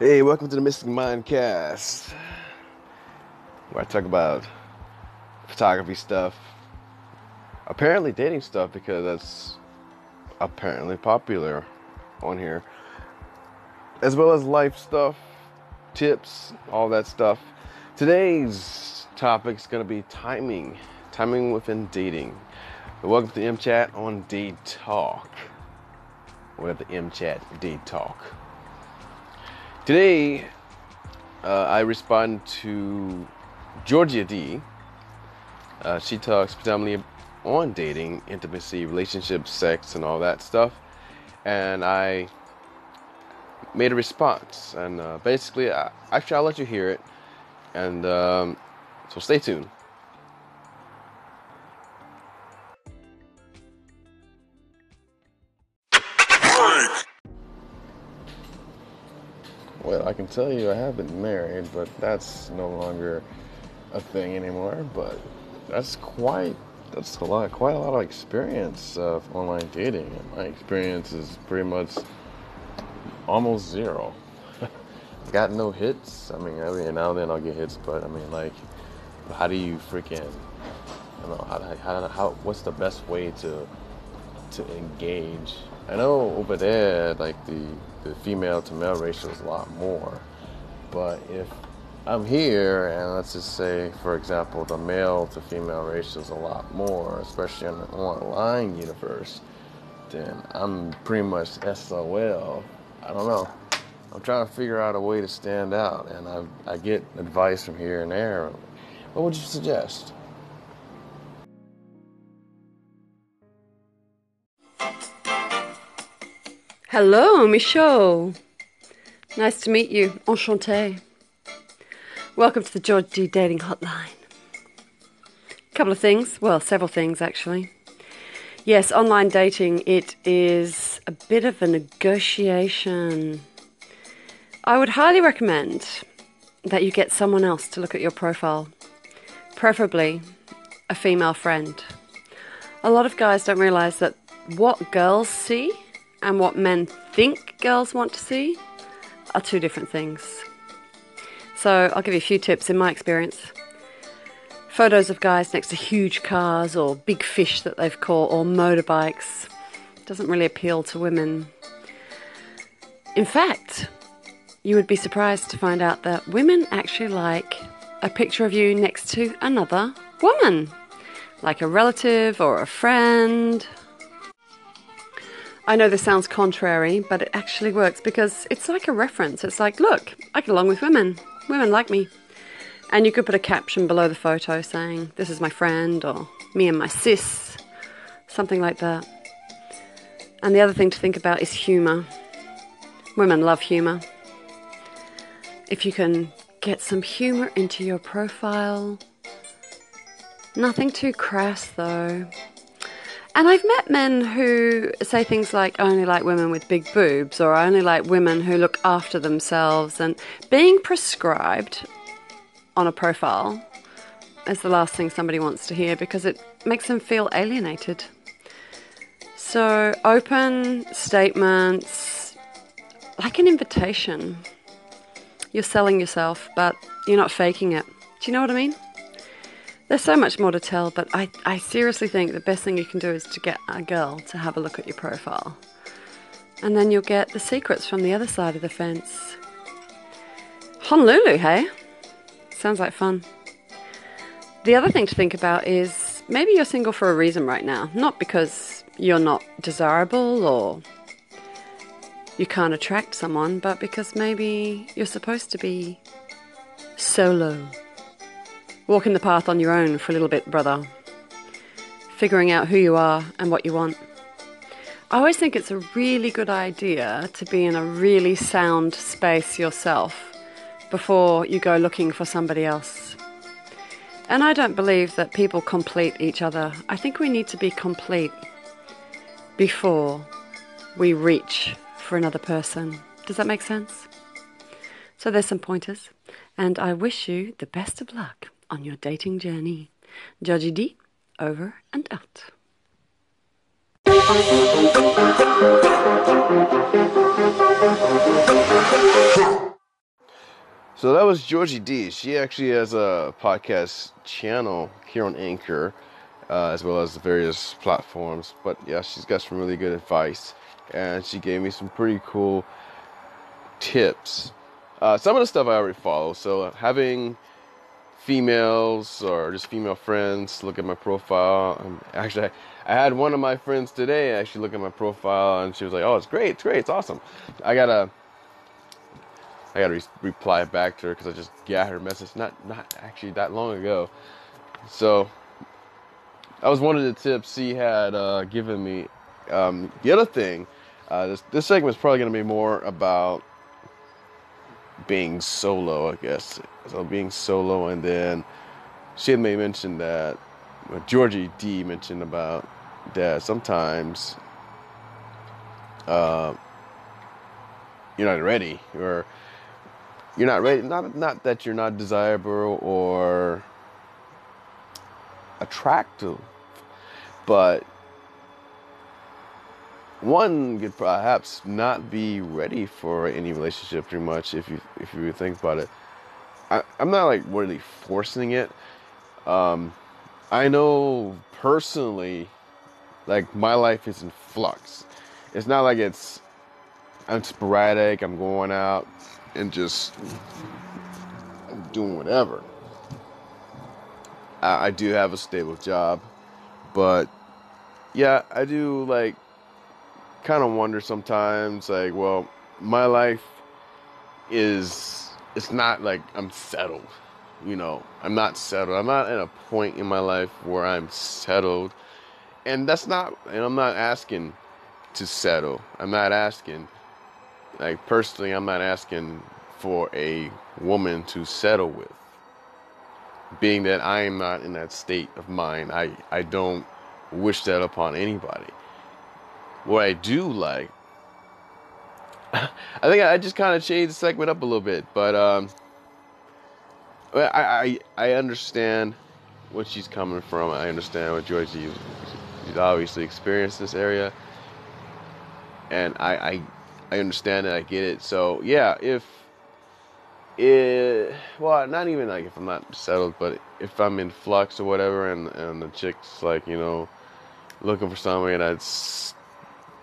Hey, welcome to the Mystic Mind Cast, where I talk about photography stuff, apparently dating stuff because that's apparently popular on here, as well as life stuff, tips, all that stuff. Today's topic is going to be timing, timing within dating. Welcome to M Chat on D Talk. We have the M Chat D Talk. Today, uh, I respond to Georgie D. Uh, she talks predominantly on dating, intimacy, relationships, sex, and all that stuff. And I made a response. And uh, basically, I, actually, I'll let you hear it. And um, so stay tuned. Well, I can tell you I have been married, but that's no longer a thing anymore. But that's quite that's a lot, quite a lot of experience of online dating. My experience is pretty much almost zero. I've got no hits. I mean, every now and then I'll get hits, but I mean, like, how do you freaking, I don't know, how, how, how, what's the best way to to engage? I know over there, like the the female to male ratio is a lot more. But if I'm here and let's just say, for example, the male to female ratio is a lot more, especially in the online universe, then I'm pretty much SOL. I don't know. I'm trying to figure out a way to stand out, and I, I get advice from here and there. What would you suggest? Hello, Michaud. Nice to meet you. Enchanté. Welcome to the Georgie D Dating Hotline. A couple of things, well, several things actually. Yes, online dating, it is a bit of a negotiation. I would highly recommend that you get someone else to look at your profile, preferably a female friend. A lot of guys don't realize that what girls see and what men think girls want to see are two different things. So I'll give you a few tips in my experience. Photos of guys next to huge cars or big fish that they've caught or motorbikes doesn't really appeal to women. In fact, you would be surprised to find out that women actually like a picture of you next to another woman, like a relative or a friend I know this sounds contrary, but it actually works because it's like a reference. It's like, look, I get along with women. Women like me. And you could put a caption below the photo saying, this is my friend, or me and my sis, something like that. And the other thing to think about is humour. Women love humour. If you can get some humour into your profile, nothing too crass though. And I've met men who say things like, I only like women with big boobs, or I only like women who look after themselves. And being prescribed on a profile is the last thing somebody wants to hear because it makes them feel alienated. So, open statements, like an invitation. You're selling yourself, but you're not faking it. Do you know what I mean? There's so much more to tell, but I, I seriously think the best thing you can do is to get a girl to have a look at your profile. And then you'll get the secrets from the other side of the fence. Honolulu, hey? Sounds like fun. The other thing to think about is maybe you're single for a reason right now. Not because you're not desirable or you can't attract someone, but because maybe you're supposed to be solo. Walking the path on your own for a little bit, brother. Figuring out who you are and what you want. I always think it's a really good idea to be in a really sound space yourself before you go looking for somebody else. And I don't believe that people complete each other. I think we need to be complete before we reach for another person. Does that make sense? So there's some pointers, and I wish you the best of luck on your dating journey. Georgie D, over and out. So that was Georgie D. She actually has a podcast channel here on Anchor, uh, as well as various platforms. But yeah, she's got some really good advice, and she gave me some pretty cool tips. Uh, some of the stuff I already follow. So having females or just female friends look at my profile. Um, actually, I, I had one of my friends today actually look at my profile, and she was like, "Oh, it's great, it's great, it's awesome." I gotta I gotta re- reply back to her because I just got her message not not actually that long ago. So that was one of the tips he had uh, given me. Um, the other thing, uh, this this segment is probably gonna be more about being solo, I guess. So being solo, and then she had made mention that Georgie D mentioned about that sometimes uh, you're not ready or you're not ready. Not not that you're not desirable or attractive, but one could perhaps not be ready for any relationship pretty much if you if you think about it. I, I'm not like really forcing it. Um, I know personally, like my life is in flux. It's not like it's I'm sporadic. I'm going out and just doing whatever. I, I do have a stable job, but yeah, I do like kind of wonder sometimes, like, well, my life is it's not like I'm settled. You know, I'm not settled. I'm not at a point in my life where I'm settled. And that's not and I'm not asking to settle. I'm not asking like personally, I'm not asking for a woman to settle with. Being that I am not in that state of mind, I, I don't wish that upon anybody. What I do like, I think I just kind of changed the segment up a little bit, but um, I, I I understand what she's coming from. I understand what Georgie, she's obviously experienced this area, and I, I I understand it. I get it. So yeah, if it well, not even like if I'm not settled, but if I'm in flux or whatever, and and the chick's like you know looking for somebody that's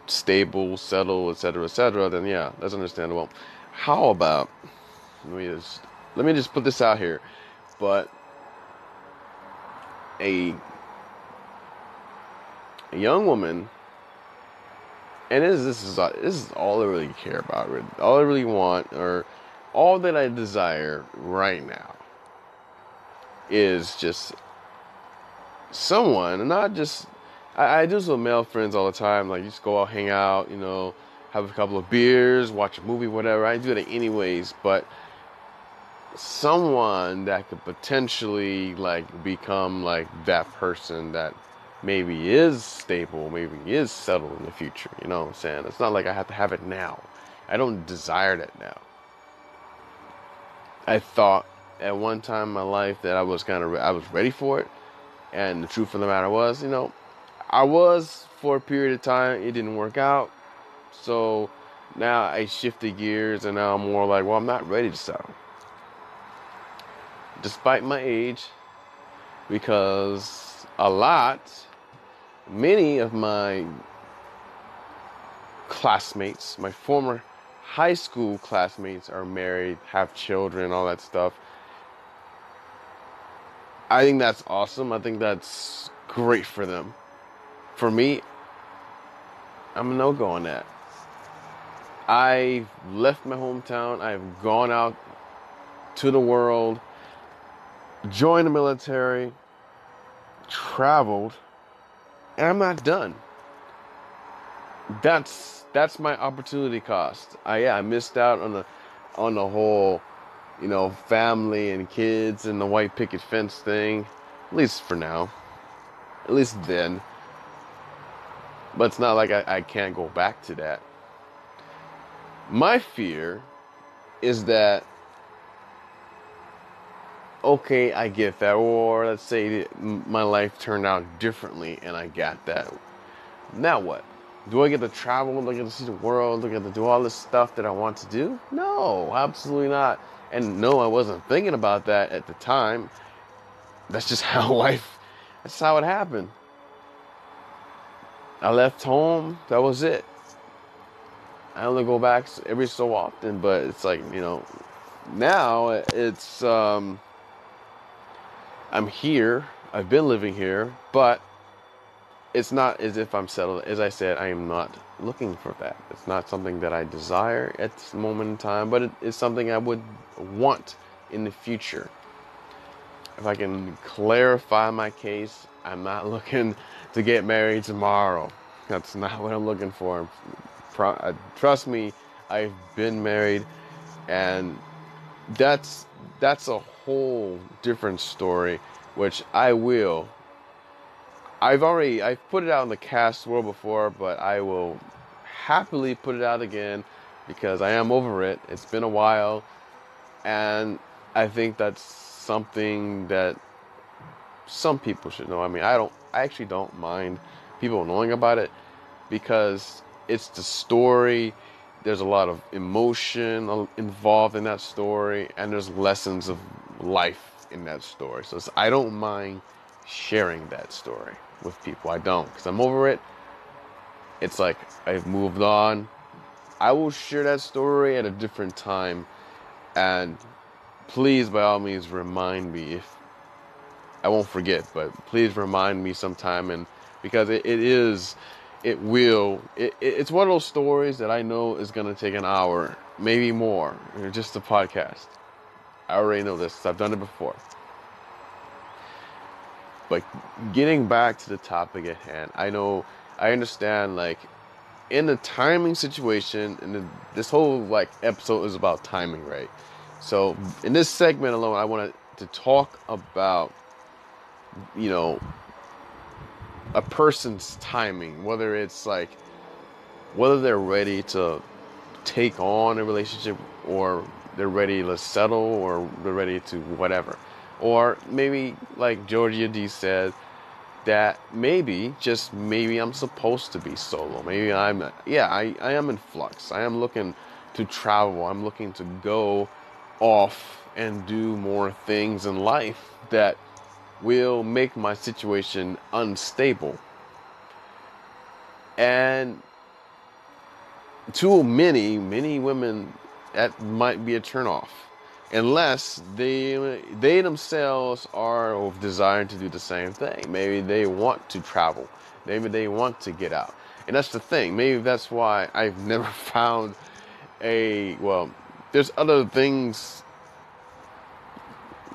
stable, settle, etc., etc., then yeah, that's understandable. How about let me just let me just put this out here, but a a young woman and this, this is this is all I really care about. All I really want, or all that I desire right now, is just someone, not just. I, I do this with male friends all the time. Like, you just go out, hang out, you know, have a couple of beers, watch a movie, whatever. I do it anyways, but someone that could potentially like become like that person that maybe is stable, maybe is settled in the future. You know what I'm saying? It's not like I have to have it now. I don't desire that now. I thought at one time in my life that I was kind of I was ready for it, and the truth of the matter was, you know, I was for a period of time. It didn't work out, so now I shifted gears, and now I'm more like, well, I'm not ready to settle, despite my age, because a lot many of my classmates, my former high school classmates, are married, have children, all that stuff. I think that's awesome. I think that's great for them. For me, I'm a no go on that. I left my hometown. I've gone out to the world, joined the military, traveled and I'm not done. That's that's my opportunity cost. I yeah, I missed out on the on the whole, you know, family and kids and the white picket fence thing. At least for now. At least then. But it's not like I, I can't go back to that. My fear is that okay, I get that. Or let's say my life turned out differently and I got that. Now what? Do I get to travel? Do I get to see the world? Do I get to do all this stuff that I want to do? No, absolutely not. And no, I wasn't thinking about that at the time. That's just how life, that's how it happened. I left home, that was it. I only go back every so often, but it's like, you know, now it's, um, I'm here, I've been living here, but it's not as if I'm settled. As I said, I am not looking for that. It's not something that I desire at this moment in time, but it is something I would want in the future. If I can clarify my case, I'm not looking to get married tomorrow. That's not what I'm looking for. Uh, trust me, I've been married, and that's that's a whole different story, which I will I've already I've put it out in the cast world before, but I will happily put it out again because I am over it. It's been a while, and I think that's something that some people should know. I mean, I don't. I actually don't mind people knowing about it because it's the story. There's a lot of emotion involved in that story, and there's lessons of life in that story. So I don't mind sharing that story with people. I don't because I'm over it. It's like I've moved on. I will share that story at a different time, and please, by all means, remind me if I won't forget. But please remind me sometime, and because it, it is, it will. It, it's one of those stories that I know is gonna take an hour, maybe more, just a podcast. I already know this. I've done it before. But getting back to the topic at hand, I know, I understand, like, in the timing situation, and the, this whole like episode is about timing, right? So in this segment alone, I wanted to talk about, you know, a person's timing, whether it's like whether they're ready to take on a relationship or they're ready to settle or they're ready to whatever. Or maybe, like Georgie D said, that maybe, just maybe, I'm supposed to be solo. Maybe I'm, yeah, I, I am in flux. I am looking to travel. I'm looking to go off and do more things in life that will make my situation unstable. And to many, many women, that might be a turnoff unless they they themselves are of desire to do the same thing. Maybe they want to travel. Maybe they want to get out. And that's the thing. Maybe that's why I've never found a well. There's other things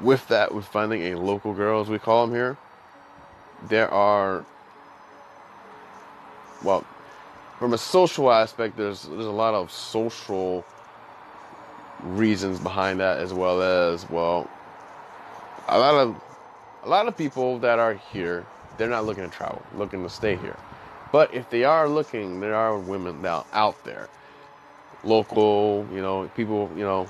with that with finding a local girl, as we call them here. There are well, from a social aspect, there's there's a lot of social reasons behind that as well as well a lot of a lot of people that are here they're not looking to travel looking to stay here but if they are looking there are women now out there local you know people you know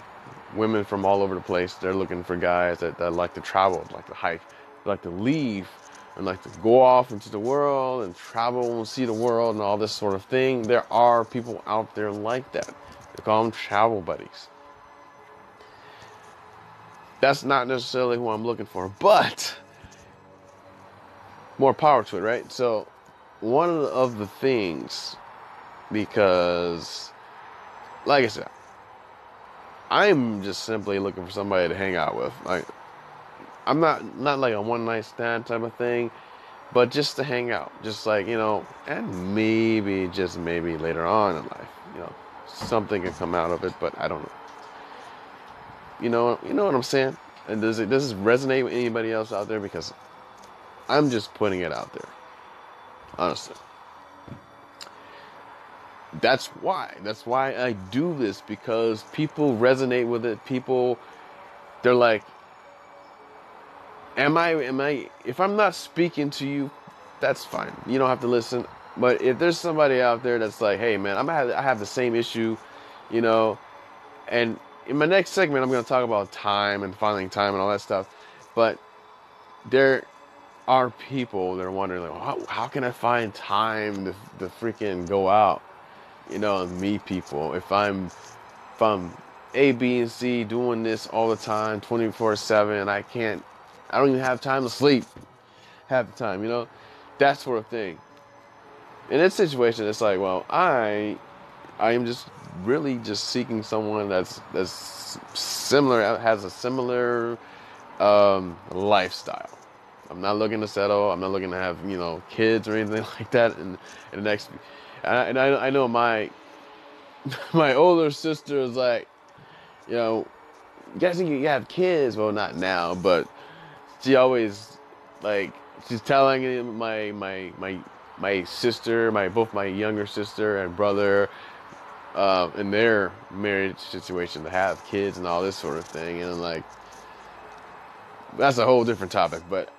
women from all over the place they're looking for guys that, that like to travel like to hike like to leave and like to go off into the world and travel and see the world and all this sort of thing. There are people out there like that. They call them travel buddies. That's not necessarily who I'm looking for, but more power to it, right? So, one of the things, because, like I said, I'm just simply looking for somebody to hang out with. Like, I'm not not like a one night stand type of thing, but just to hang out, just like you know, and maybe just maybe later on in life, you know, something can come out of it, but I don't know. You know, you know what I'm saying? And does it does this resonate with anybody else out there? Because I'm just putting it out there. Honestly. That's why. That's why I do this because people resonate with it. People they're like am I am I if I'm not speaking to you, that's fine. You don't have to listen. But if there's somebody out there that's like, "Hey man, I'm have, I have the same issue," you know, and in my next segment, I'm going to talk about time and finding time and all that stuff. But there are people that are wondering, like, how, how can I find time to, to freaking go out, you know, meet people if I'm if I'm A, B, and C doing this all the time, 24 7. I can't, I don't even have time to sleep half the time, you know? That sort of thing. In this situation, it's like, well, I, I am just really just seeking someone that's that's similar, has a similar um, lifestyle. I'm not looking to settle. I'm not looking to have you know kids or anything like that. In, in the next, and I, I know my my older sister is like, you know, guessing you have kids. Well, not now, but she always like she's telling my my my my sister, my both my younger sister and brother, uh, in their marriage situation to have kids and all this sort of thing, and like that's a whole different topic, but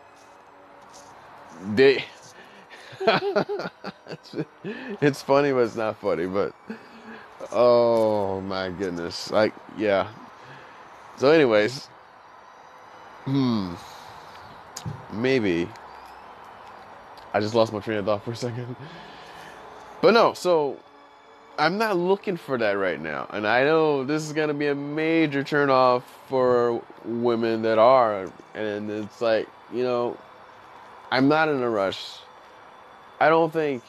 they. it's, funny, but it's not funny. But oh my goodness, like yeah. So, anyways, hmm, maybe I just lost my train of thought for a second. But no, so I'm not looking for that right now. And I know this is to be a major turnoff for women that are. And it's like, you know, I'm not in a rush. I don't think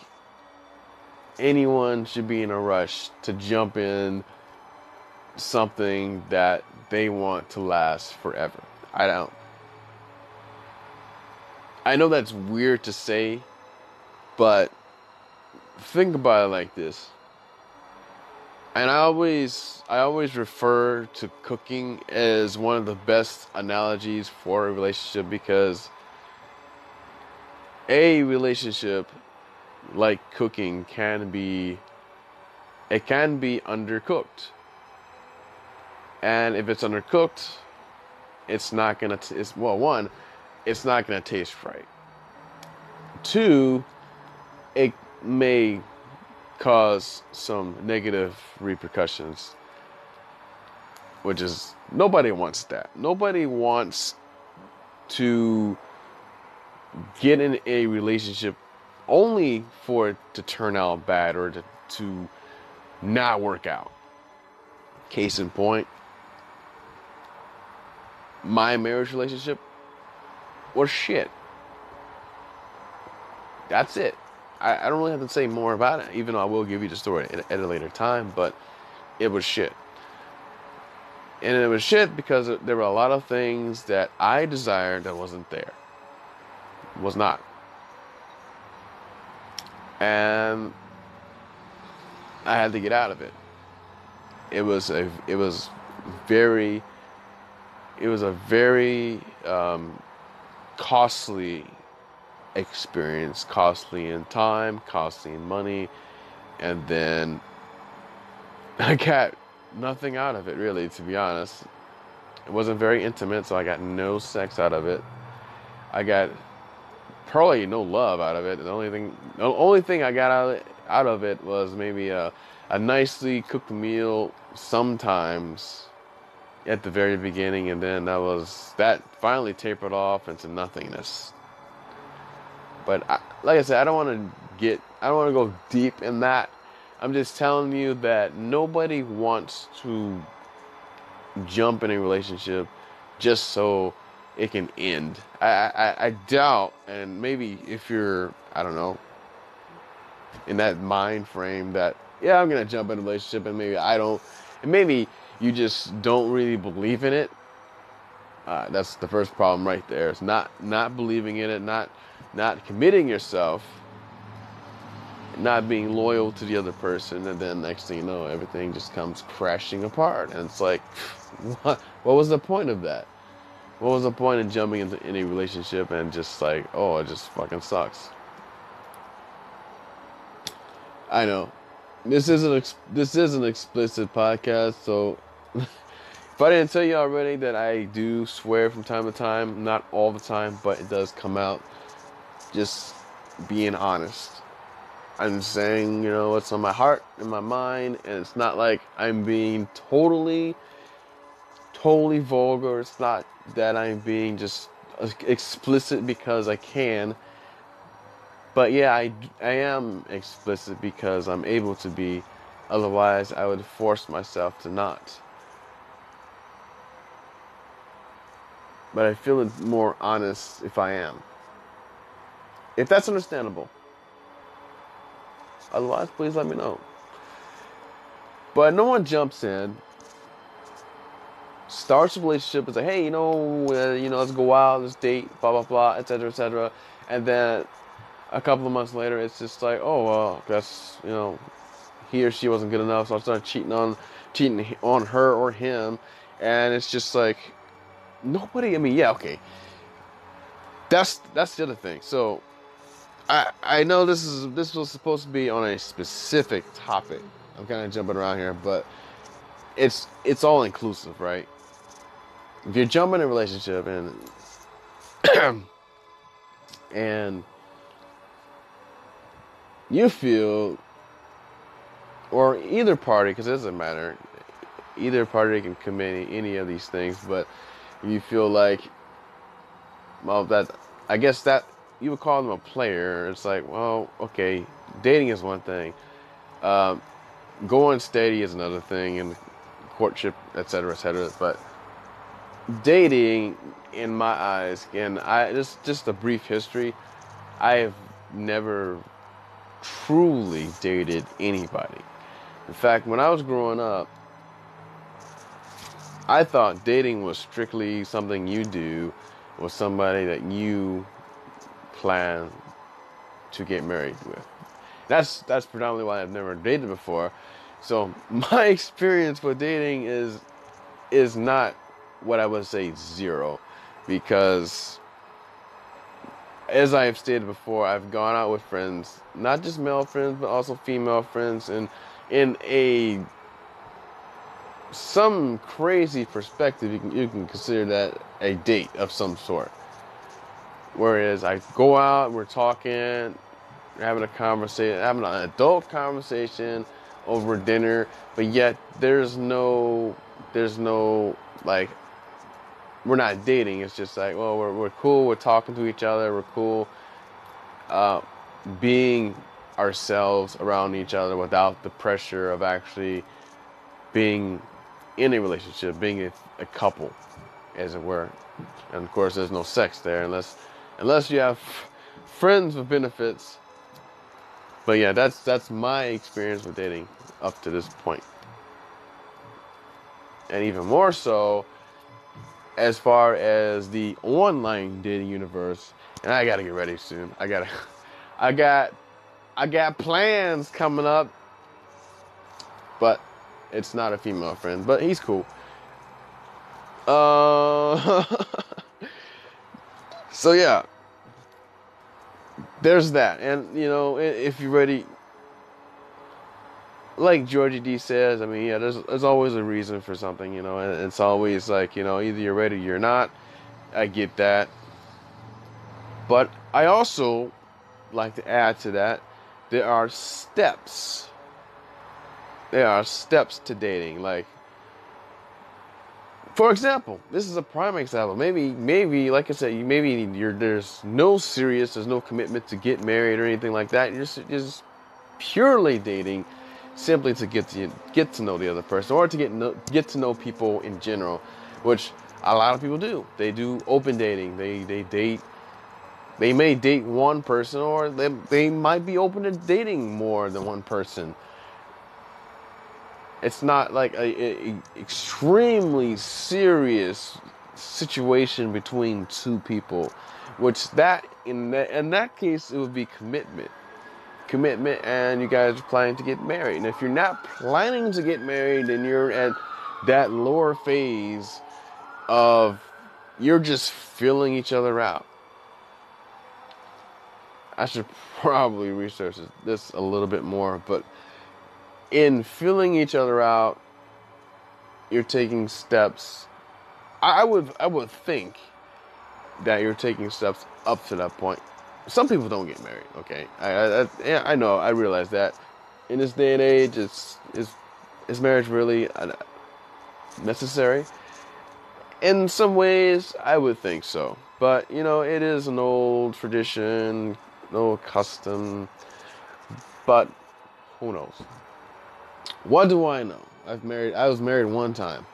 anyone should be in a rush to jump in something that they want to last forever. I don't. I know that's weird to say, but think about it like this. And I always I always refer to cooking as one of the best analogies for a relationship because a relationship like cooking can be it can be undercooked. And if it's undercooked, it's not gonna t- it's well one, it's not gonna taste right. Two, it may cause some negative repercussions, which is nobody wants that. Nobody wants to get in a relationship only for it to turn out bad or to, to not work out. Case in point, my marriage relationship was shit. That's it. I, I don't really have to say more about it, even though I will give you the story at, at a later time, but it was shit. And it was shit because there were a lot of things that I desired that wasn't there. Was not. And I had to get out of it. It was a it was very it was a very um, costly experience, costly in time, costly in money, and then I got nothing out of it really, to be honest. It wasn't very intimate, so I got no sex out of it. I got probably no love out of it. The only thing, the only thing I got out of it, out of it was maybe a, a nicely cooked meal sometimes at the very beginning, and then that was that finally tapered off into nothingness. But I, like I said, I don't want to get, I don't want to go deep in that. I'm just telling you that nobody wants to jump in a relationship just so it can end. I, I, I doubt, and maybe if you're, I don't know, in that mind frame that, yeah, I'm going to jump in a relationship and maybe I don't, and maybe you just don't really believe in it. Uh, that's the first problem right there. It's not not believing in it, not not committing yourself, not being loyal to the other person, and then next thing you know, everything just comes crashing apart. And it's like, what? What was the point of that? What was the point of jumping into any relationship and just like, oh, it just fucking sucks? I know. This is an ex- this is an explicit podcast, so if I didn't tell you already that I do swear from time to time, not all the time, but it does come out just being honest. I'm saying, you know, what's on my heart and my mind, and it's not like I'm being totally, totally vulgar. It's not that I'm being just explicit because I can. But yeah, I, I am explicit because I'm able to be. Otherwise, I would force myself to not. But I feel it's more honest if I am. If that's understandable. Otherwise, please let me know. But no one jumps in starts a relationship, and say, "Hey, you know, uh, you know, let's go out, let's date, blah blah blah, etc. etc." And then a couple of months later, it's just like, "Oh, well, I guess you know, he or she wasn't good enough, so I started cheating on, cheating on her or him," and it's just like, nobody. I mean, yeah, okay. That's that's the other thing. So, I I know this is this was supposed to be on a specific topic. I'm kind of jumping around here, but it's it's all inclusive, right? If you're jumping in a relationship and and you feel or either party because it doesn't matter either party can commit any of these things but you feel like well that i guess that you would call them a player. It's like well okay dating is one thing. Um, going steady is another thing and courtship etc etc but dating in my eyes and i just just a brief history i have never truly dated anybody. In fact when i was growing up i thought dating was strictly something you do with somebody that you plan to get married with. That's that's predominantly why i've never dated before. So my experience with dating is is not what I would say zero, because as I have stated before, I've gone out with friends, not just male friends, but also female friends, and in a some crazy perspective, you can you can consider that a date of some sort. Whereas I go out, we're talking, having a conversation, having an adult conversation over dinner, but yet there's no there's no like we're not dating. It's just like, well, we're, we're cool. We're talking to each other. We're cool. Uh, being ourselves around each other without the pressure of actually being in a relationship, being a, a couple, as it were. And of course, there's no sex there unless unless you have friends with benefits. But yeah, that's that's my experience with dating up to this point. And even more so, as far as the online dating universe, and I gotta get ready soon. I gotta, I got, I got plans coming up, but it's not a female friend, but he's cool. Uh, so yeah, there's that, and you know, if you're ready, like Georgie D says, I mean, yeah, there's there's always a reason for something, you know, and it's always like, you know, either you're ready or you're not. I get that. But I also like to add to that, there are steps. There are steps to dating. Like, for example, this is a prime example. Maybe, maybe, like I said, maybe you're there's no serious, there's no commitment to get married or anything like that. You're just, just purely dating simply to get to get to know the other person or to get get to know people in general, which a lot of people do. They do open dating. They they date. They may date one person, or they they might be open to dating more than one person. It's not like a, a extremely serious situation between two people, which that in that in that case it would be commitment commitment and you guys are planning to get married. And if you're not planning to get married and you're at that lower phase of you're just filling each other out. I should probably research this a little bit more, but in filling each other out, you're taking steps. I would I would think that you're taking steps up to that point some people don't get married. Okay, I, I, yeah, I know, I realize that. In this day and age, it's is is marriage really uh, necessary? In some ways, I would think so. But you know, it is an old tradition, an old custom. But who knows? What do I know? I've married. I was married one time.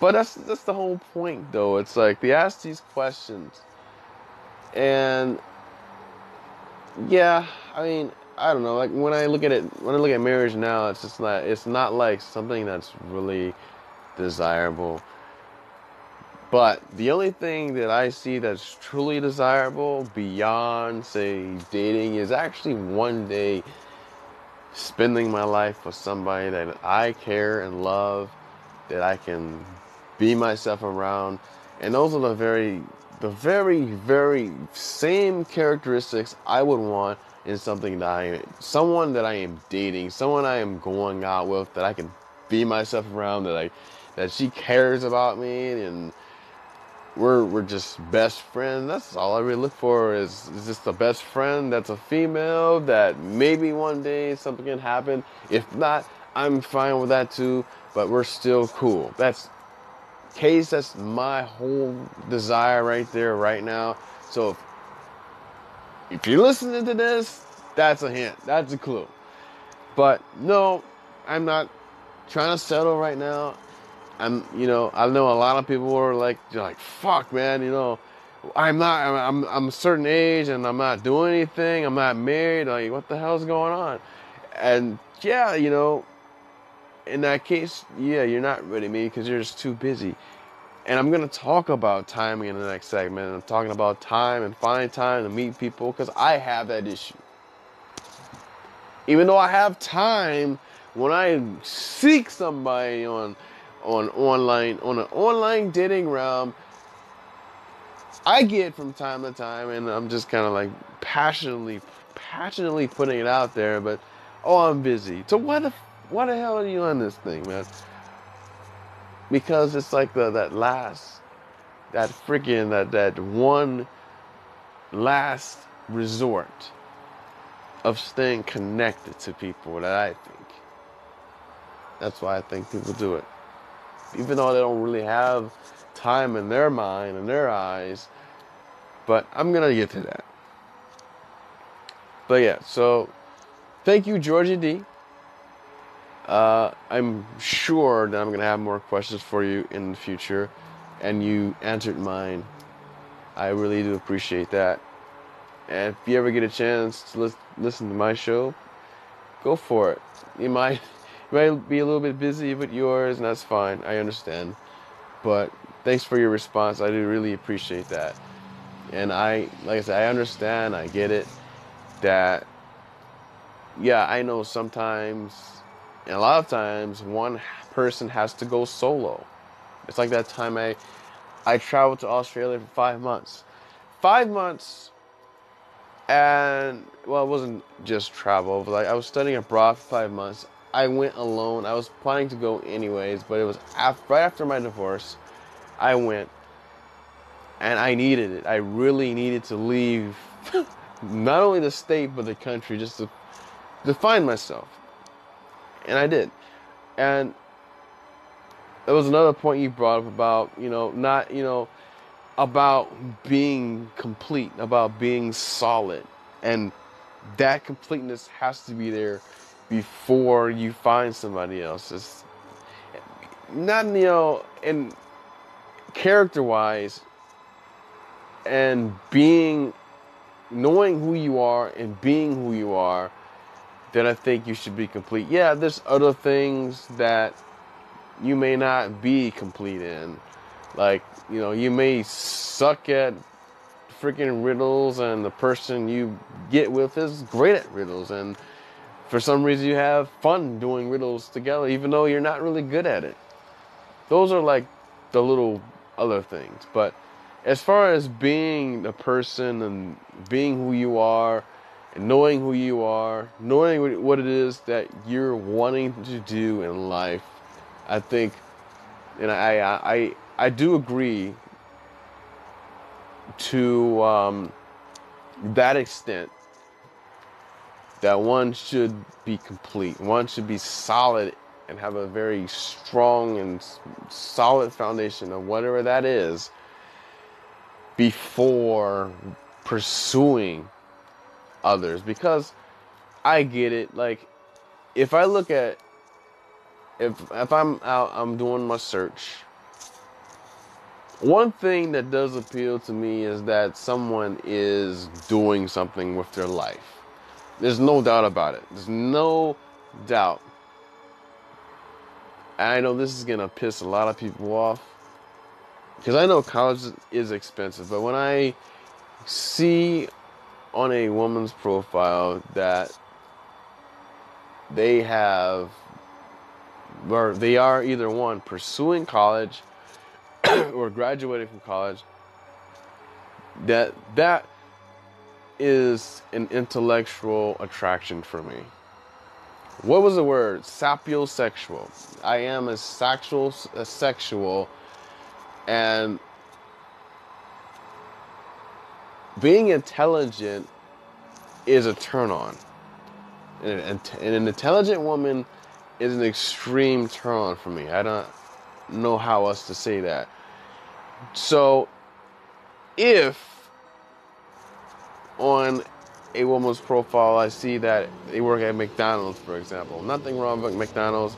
But that's that's the whole point, though. It's like they ask these questions, and yeah, I mean, I don't know. Like when I look at it, when I look at marriage now, it's just not. It's not like something that's really desirable. But the only thing that I see that's truly desirable beyond, say, dating is actually one day spending my life with somebody that I care and love, that I can be myself around. And those are the very, the very, very same characteristics I would want in something that I, someone that I am dating, someone I am going out with, that I can be myself around, that I, that she cares about me and we're we're just best friends. That's all I really look for is, is just a best friend that's a female that maybe one day something can happen. If not, I'm fine with that too, but we're still cool. That's case that's my whole desire right there right now. So if, if you're listening to this, that's a hint. That's a clue. But no, I'm not trying to settle right now. I'm, you know, I know a lot of people are like, like, fuck, man, you know, I'm not, I'm, I'm a certain age and I'm not doing anything. I'm not married. Like, what the hell's going on? And yeah, you know, in that case, yeah, you're not ready, me because you're just too busy. And I'm gonna talk about timing in the next segment. I'm talking about time and finding time to meet people because I have that issue. Even though I have time, when I seek somebody on on online on an online dating realm I get from time to time and I'm just kind of like passionately passionately putting it out there but oh I'm busy so why the why the hell are you on this thing man because it's like the that last that freaking that that one last resort of staying connected to people that I think that's why I think people do it even though they don't really have time in their mind and their eyes. But I'm gonna get to that. But yeah, so thank you, Georgie D. Uh, I'm sure that I'm gonna have more questions for you in the future, and you answered mine. I really do appreciate that. And if you ever get a chance to listen to my show, go for it. You might you might be a little bit busy with yours, and that's fine. I understand. But thanks for your response. I do really appreciate that. And I, like I said, I understand. I get it. That, yeah, I know sometimes, and a lot of times, one person has to go solo. It's like that time I, I traveled to Australia for five months. Five months and well, it wasn't just travel. But like I was studying abroad for five months. I went alone. I was planning to go anyways, but it was right after my divorce. I went, and I needed it. I really needed to leave, not only the state but the country, just to to find myself. And I did. And there was another point you brought up about you know not you know about being complete, about being solid, and that completeness has to be there before you find somebody else. It's not you know, and character wise, and being knowing who you are and being who you are, then I think you should be complete. Yeah, there's other things that you may not be complete in. Like, you know, you may suck at freaking riddles and the person you get with is great at riddles and for some reason you have fun doing riddles together, even though you're not really good at it. Those are like the little other things. But as far as being the person and being who you are, knowing who you are, knowing what it is that you're wanting to do in life, I think, and I I I, do agree to um, that extent that one should be complete. One should be solid and have a very strong and solid foundation of whatever that is before pursuing others because I get it like if I look at if if I'm out I'm doing my search one thing that does appeal to me is that someone is doing something with their life. There's no doubt about it. There's no doubt. And I know this is to piss a lot of people off because I know college is expensive, but when I see on a woman's profile that they have or they are either one pursuing college or graduating from college that that is an intellectual attraction for me. What was the word? Sapiosexual. I am a sexual a sexual and being intelligent is a turn on. And an, intelligent woman is an extreme turn on for me. I don't know how else to say that. So if on a woman's profile I see that they work at McDonald's, for example, nothing wrong with McDonald's.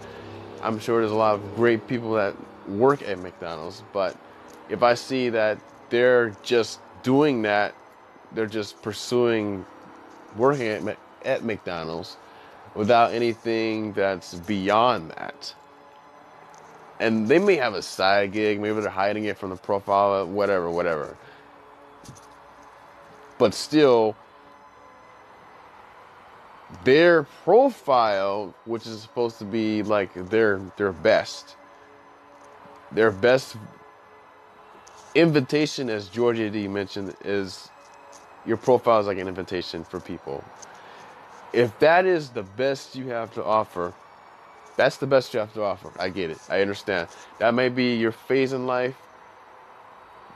I'm sure there's a lot of great people that work at McDonald's, but if I see that they're just doing that, they're just pursuing working at, at McDonald's without anything that's beyond that and they may have a side gig, maybe they're hiding it from the profile, whatever, whatever. But still, their profile, which is supposed to be like their their best, their best invitation, as Georgie D mentioned, is your profile is like an invitation for people. If that is the best you have to offer, that's the best you have to offer. I get it. I understand. That may be your phase in life.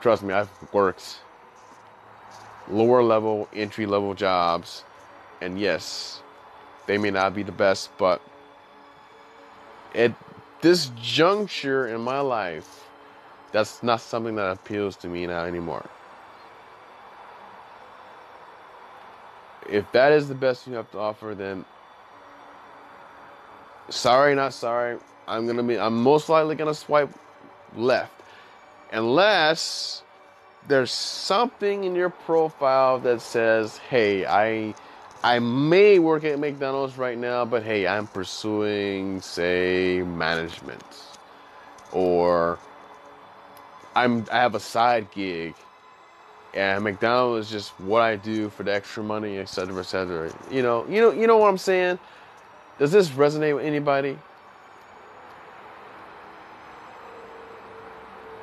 Trust me, I've worked lower level, entry level jobs. And yes, they may not be the best, but at this juncture in my life, that's not something that appeals to me now anymore. If that is the best you have to offer, then sorry, not sorry. I'm gonna be. I'm most likely gonna swipe left, unless there's something in your profile that says, "Hey, I." I may work at McDonald's right now, but hey, I'm pursuing, say, management, or I'm I have a side gig, and McDonald's is just what I do for the extra money, et cetera, et cetera. You know, you know, you know what I'm saying. Does this resonate with anybody?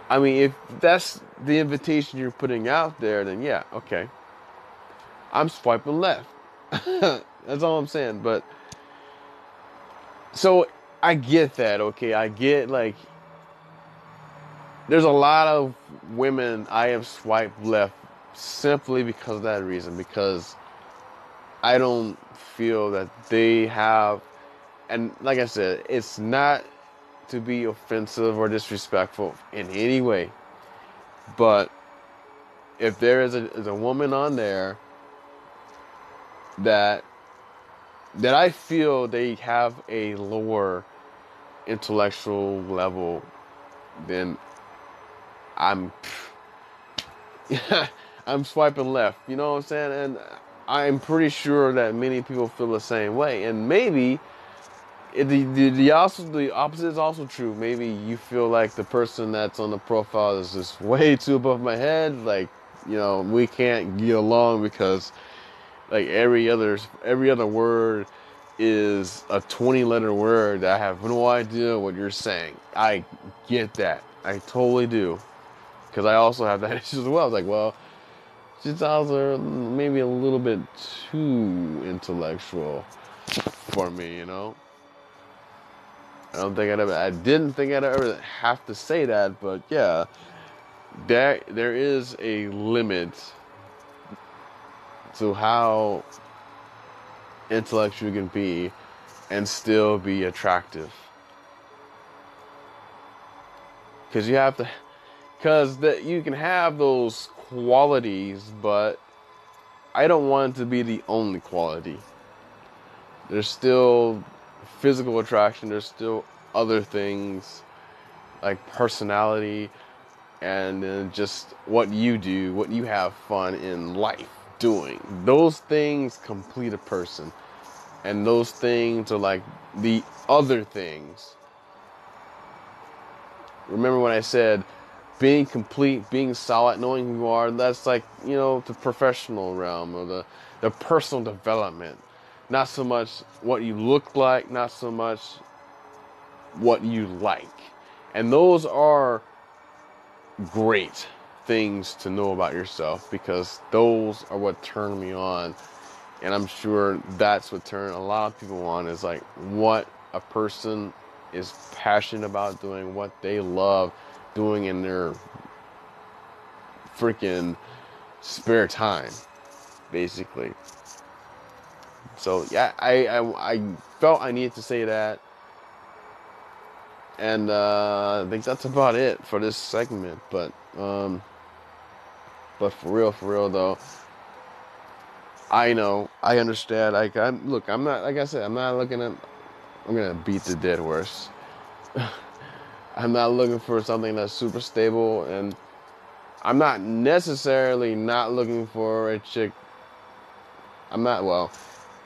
I mean, if that's the invitation you're putting out there, then yeah, okay. I'm swiping left. that's all I'm saying. But so I get that, okay? I get like there's a lot of women I have swiped left simply because of that reason, because I don't feel that they have and like I said, it's not to be offensive or disrespectful in any way. But if there is a, is a woman on there that that I feel they have a lower intellectual level, then I'm I'm swiping left. You know what I'm saying? And I'm pretty sure that many people feel the same way. And maybe the, the, the also the opposite is also true. Maybe you feel like the person that's on the profile is just way too above my head. Like, you know, we can't get along because like every other every other word is a 20 letter word that I have no idea what you're saying. I get that. I totally do. Because I also have that issue as well. I was like, well, she's also maybe a little bit too intellectual for me, you know? I don't think I'd ever. I didn't think I'd ever have to say that, but yeah, there there is a limit to how intellectual you can be and still be attractive. Because you have to, because that you can have those qualities, but I don't want it to be the only quality. There's still physical attraction, there's still other things like personality, and then just what you do, what you have fun in life doing. Those things complete a person. And those things are like the other things. Remember when I said being complete, being solid, knowing who you are, that's like, you know, the professional realm or the, the personal development. Not so much what you look like, not so much what you like. And those are great things to know about yourself because those are what turn me on. And I'm sure that's what turned a lot of people on is like what a person is passionate about doing, what they love doing in their freaking spare time, basically. So yeah, I, I, I felt I needed to say that. And uh, I think that's about it for this segment. But um, but for real, for real though, I know, I understand. Like I'm, look, I'm not like I said, I'm not looking at. I'm gonna beat the dead horse. I'm not looking for something that's super stable, and I'm not necessarily not looking for a chick. I'm not well.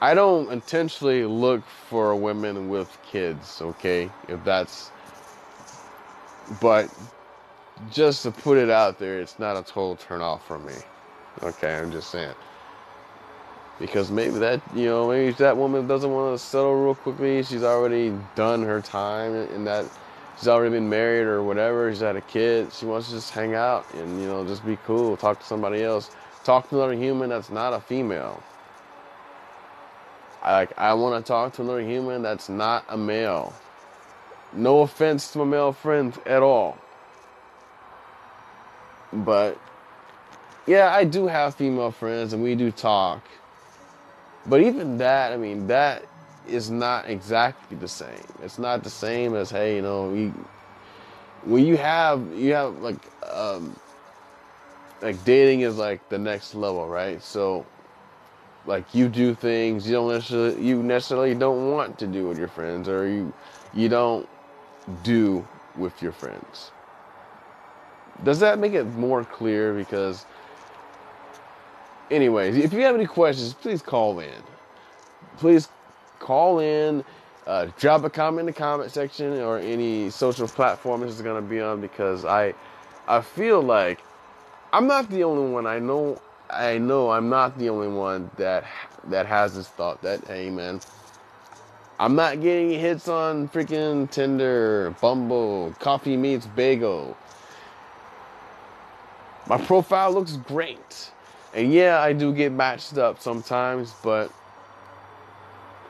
I don't intentionally look for women with kids. Okay, if that's. But just to put it out there, it's not a total turn off for me. Okay, I'm just saying. Because maybe that, you know, maybe that woman doesn't want to settle real quickly. She's already done her time in that she's already been married or whatever. She's had a kid. She wants to just hang out and, you know, just be cool, talk to somebody else, talk to another human that's not a female. I like I want to talk to another human that's not a male. No offense to my male friends at all. But yeah, I do have female friends and we do talk. But even that, I mean, that is not exactly the same. It's not the same as hey, you know, you when you have you have like um like dating is like the next level, right? So like you do things you don't necessarily you necessarily don't want to do with your friends or you you don't do with your friends. Does that make it more clear? Because, anyways, if you have any questions, please call in. Please call in, uh, drop a comment in the comment section or any social platform this is gonna be on because I, I feel like I'm not the only one. I know, I know, I'm not the only one that that has this thought that hey man, I'm not getting hits on freaking Tinder, Bumble, Coffee Meets Bagel. My profile looks great. And yeah, I do get matched up sometimes, but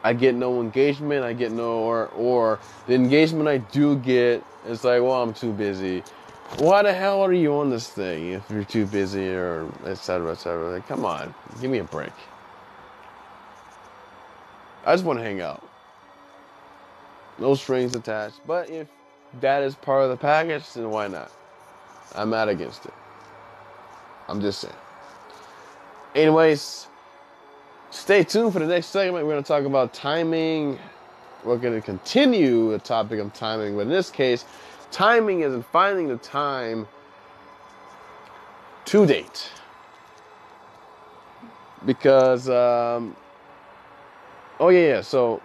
I get no engagement. I get no or or the engagement I do get is like, well, I'm too busy. Why the hell are you on this thing if you're too busy or etc. etc. Like, come on, give me a break. I just want to hang out. No strings attached. But if that is part of the package, then why not? I'm not against it. I'm just saying. Anyways, stay tuned for the next segment. We're going to talk about timing. We're going to continue the topic of timing, but in this case, timing is in finding the time to date. Because, um, oh yeah, yeah. So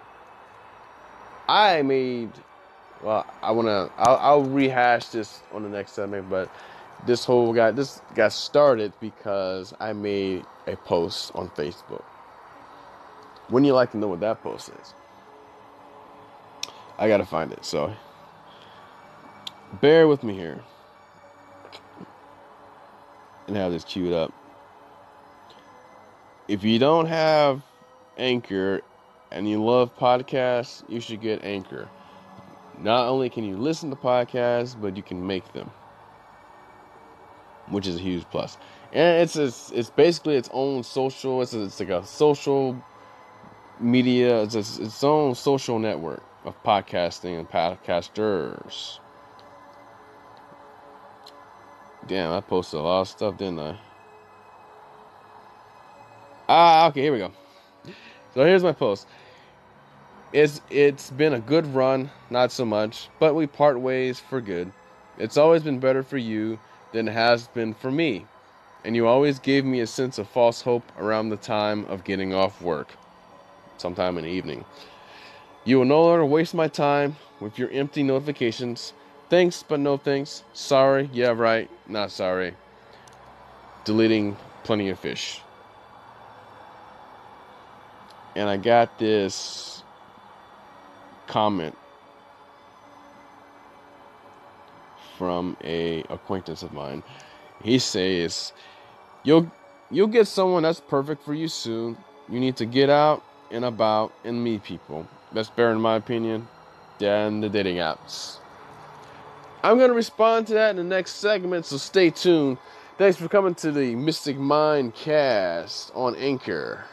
I made. Well, I wanna. I'll, I'll rehash this on the next segment, but this whole got this got started because I made a post on Facebook. Wouldn't you like to know what that post is? I gotta find it, so bear with me here. And have this queued up. If you don't have Anchor and you love podcasts, you should get Anchor. Not only can you listen to podcasts, but you can make them which is a huge plus. And it's it's, it's basically its own social. It's, it's like a social media. It's its own social network of podcasting and podcasters. Damn, I posted a lot of stuff, didn't I? Ah, okay, here we go. So here's my post. It's it's been a good run, not so much, but we part ways for good. It's always been better for you than it has been for me, and you always gave me a sense of false hope around the time of getting off work, sometime in the evening. You will no longer waste my time with your empty notifications. Thanks, but no thanks. Sorry, yeah, right, not sorry. Deleting plenty of fish. And I got this comment from a acquaintance of mine. He says, "You'll you'll get someone that's perfect for you soon. You need to get out and about and meet people. That's better in my opinion than the dating apps." I'm going to respond to that in the next segment, so stay tuned. Thanks for coming to the Mystic Mind cast on Anchor.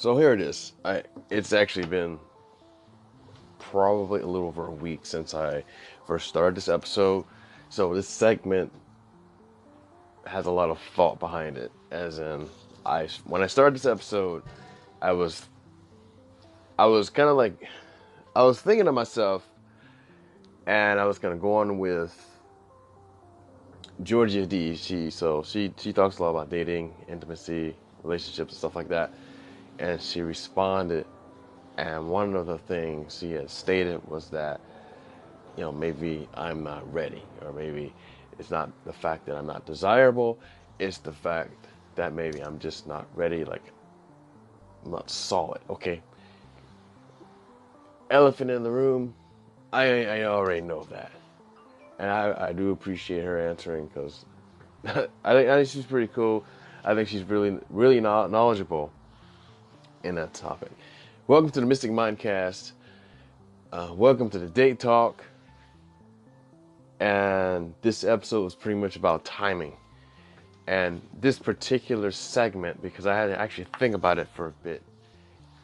So here it is. I it's actually been probably a little over a week since I first started this episode. So this segment has a lot of thought behind it. As in, I when I started this episode, I was I was kind of like I was thinking to myself, and I was gonna go on with Georgie D. She so she she talks a lot about dating, intimacy, relationships, and stuff like that and she responded. And one of the things she had stated was that, you know, maybe I'm not ready, or maybe it's not the fact that I'm not desirable, it's the fact that maybe I'm just not ready, like, I'm not solid, okay? Elephant in the room, I, I already know that. And I, I do appreciate her answering because I think, I think she's pretty cool. I think she's really, really knowledgeable in that topic. Welcome to the Mystic Mindcast. Uh, welcome to the Date Talk. And this episode was pretty much about timing. And this particular segment, because I had to actually think about it for a bit,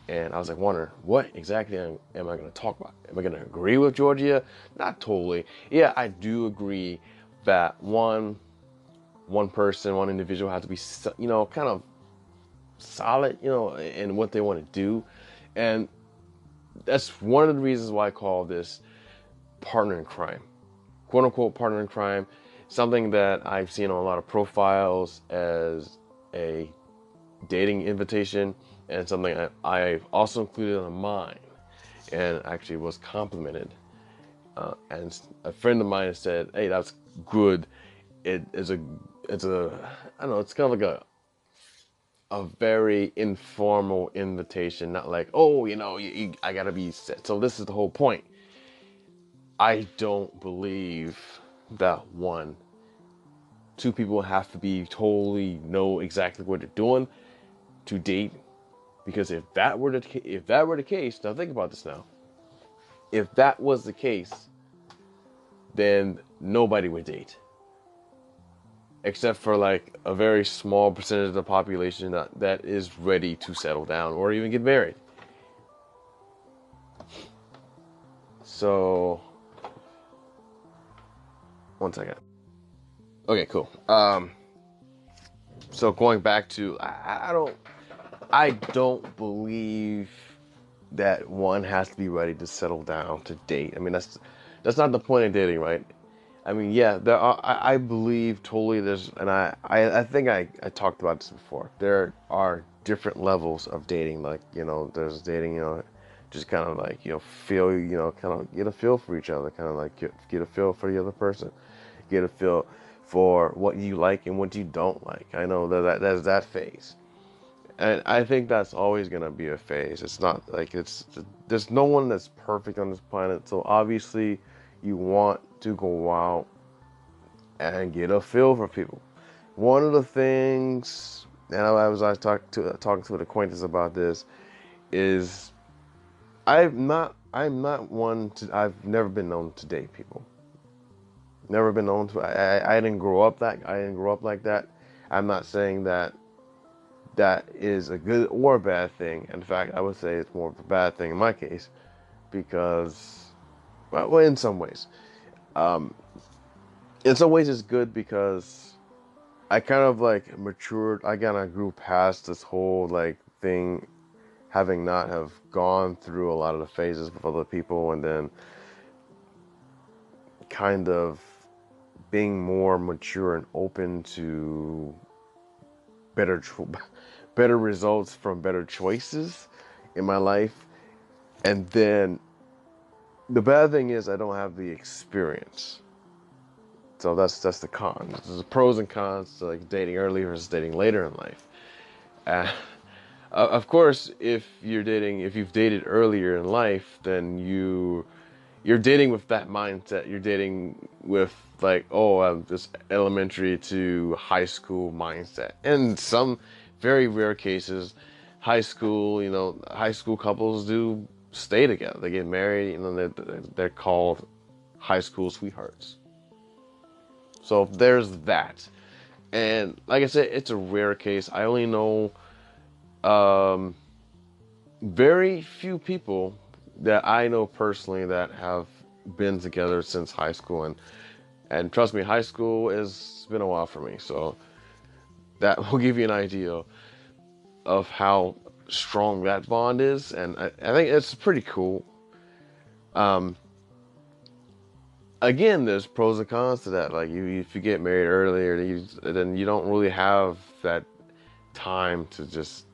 and I was like, wondering, what exactly am, am I going to talk about? Am I going to agree with Georgie? Not totally. Yeah, I do agree that one, one person, one individual has to be, you know, kind of solid, you know, in what they want to do. And that's one of the reasons why I call this partner in crime, quote unquote partner in crime, something that I've seen on a lot of profiles as a dating invitation and something I've also included on mine and actually was complimented. Uh, and a friend of mine said, "Hey, that's good. It is a, it's a, I don't know, it's kind of like a a very informal invitation, not like, oh, you know, you, you, I gotta be set. So this is the whole point. I don't believe that one, two people have to be totally know exactly what they're doing to date, because if that were the if that were the case, now think about this now. If that was the case, then nobody would date except for like a very small percentage of the population that, that is ready to settle down or even get married. So, one second. Okay, cool. Um, so going back to, I, I don't, I don't believe that one has to be ready to settle down to date. I mean, that's that's not the point of dating, right? I mean, yeah, there are, uh, I, I believe totally there's, and I, I, I think I, I talked about this before. There are different levels of dating. Like, you know, there's dating, you know, just kind of like, you know, feel, you know, kind of get a feel for each other, kind of like get, get a feel for the other person, get a feel for what you like and what you don't like. I know that, that there's that phase. And I think that's always going to be a phase. It's not like it's, there's no one that's perfect on this planet. So obviously, you want to go out and get a feel for people. One of the things, and I was I talked to talking to an acquaintance about this, is I'm not I'm not one to I've never been known to date people. Never been known to. I, I didn't grow up that I didn't grow up like that. I'm not saying that that is a good or a bad thing. In fact, I would say it's more of a bad thing in my case because well, in some ways. Um, in some ways it's good because I kind of like matured. I kind of grew past this whole like thing, having not have gone through a lot of the phases with other people, and then kind of being more mature and open to better better results from better choices in my life and then the bad thing is I don't have the experience. So that's that's the con there's the pros and cons to like dating early versus dating later in life. Uh, of course if you're dating if you've dated earlier in life then you you're dating with that mindset. You're dating with like oh I'm just elementary to high school mindset. And some very rare cases high school you know high school couples do stay together. They get married you know they're, they're called high school sweethearts. So there's that. And like i said it's a rare case. I only know um, very few people that i know personally that have been together since high school. And and trust me, high school has been a while for me. So that will give you an idea of how strong that bond is. And I, I think it's pretty cool. Um, again, there's pros and cons to that. Like you, if you get married earlier, you, then you don't really have that time to just,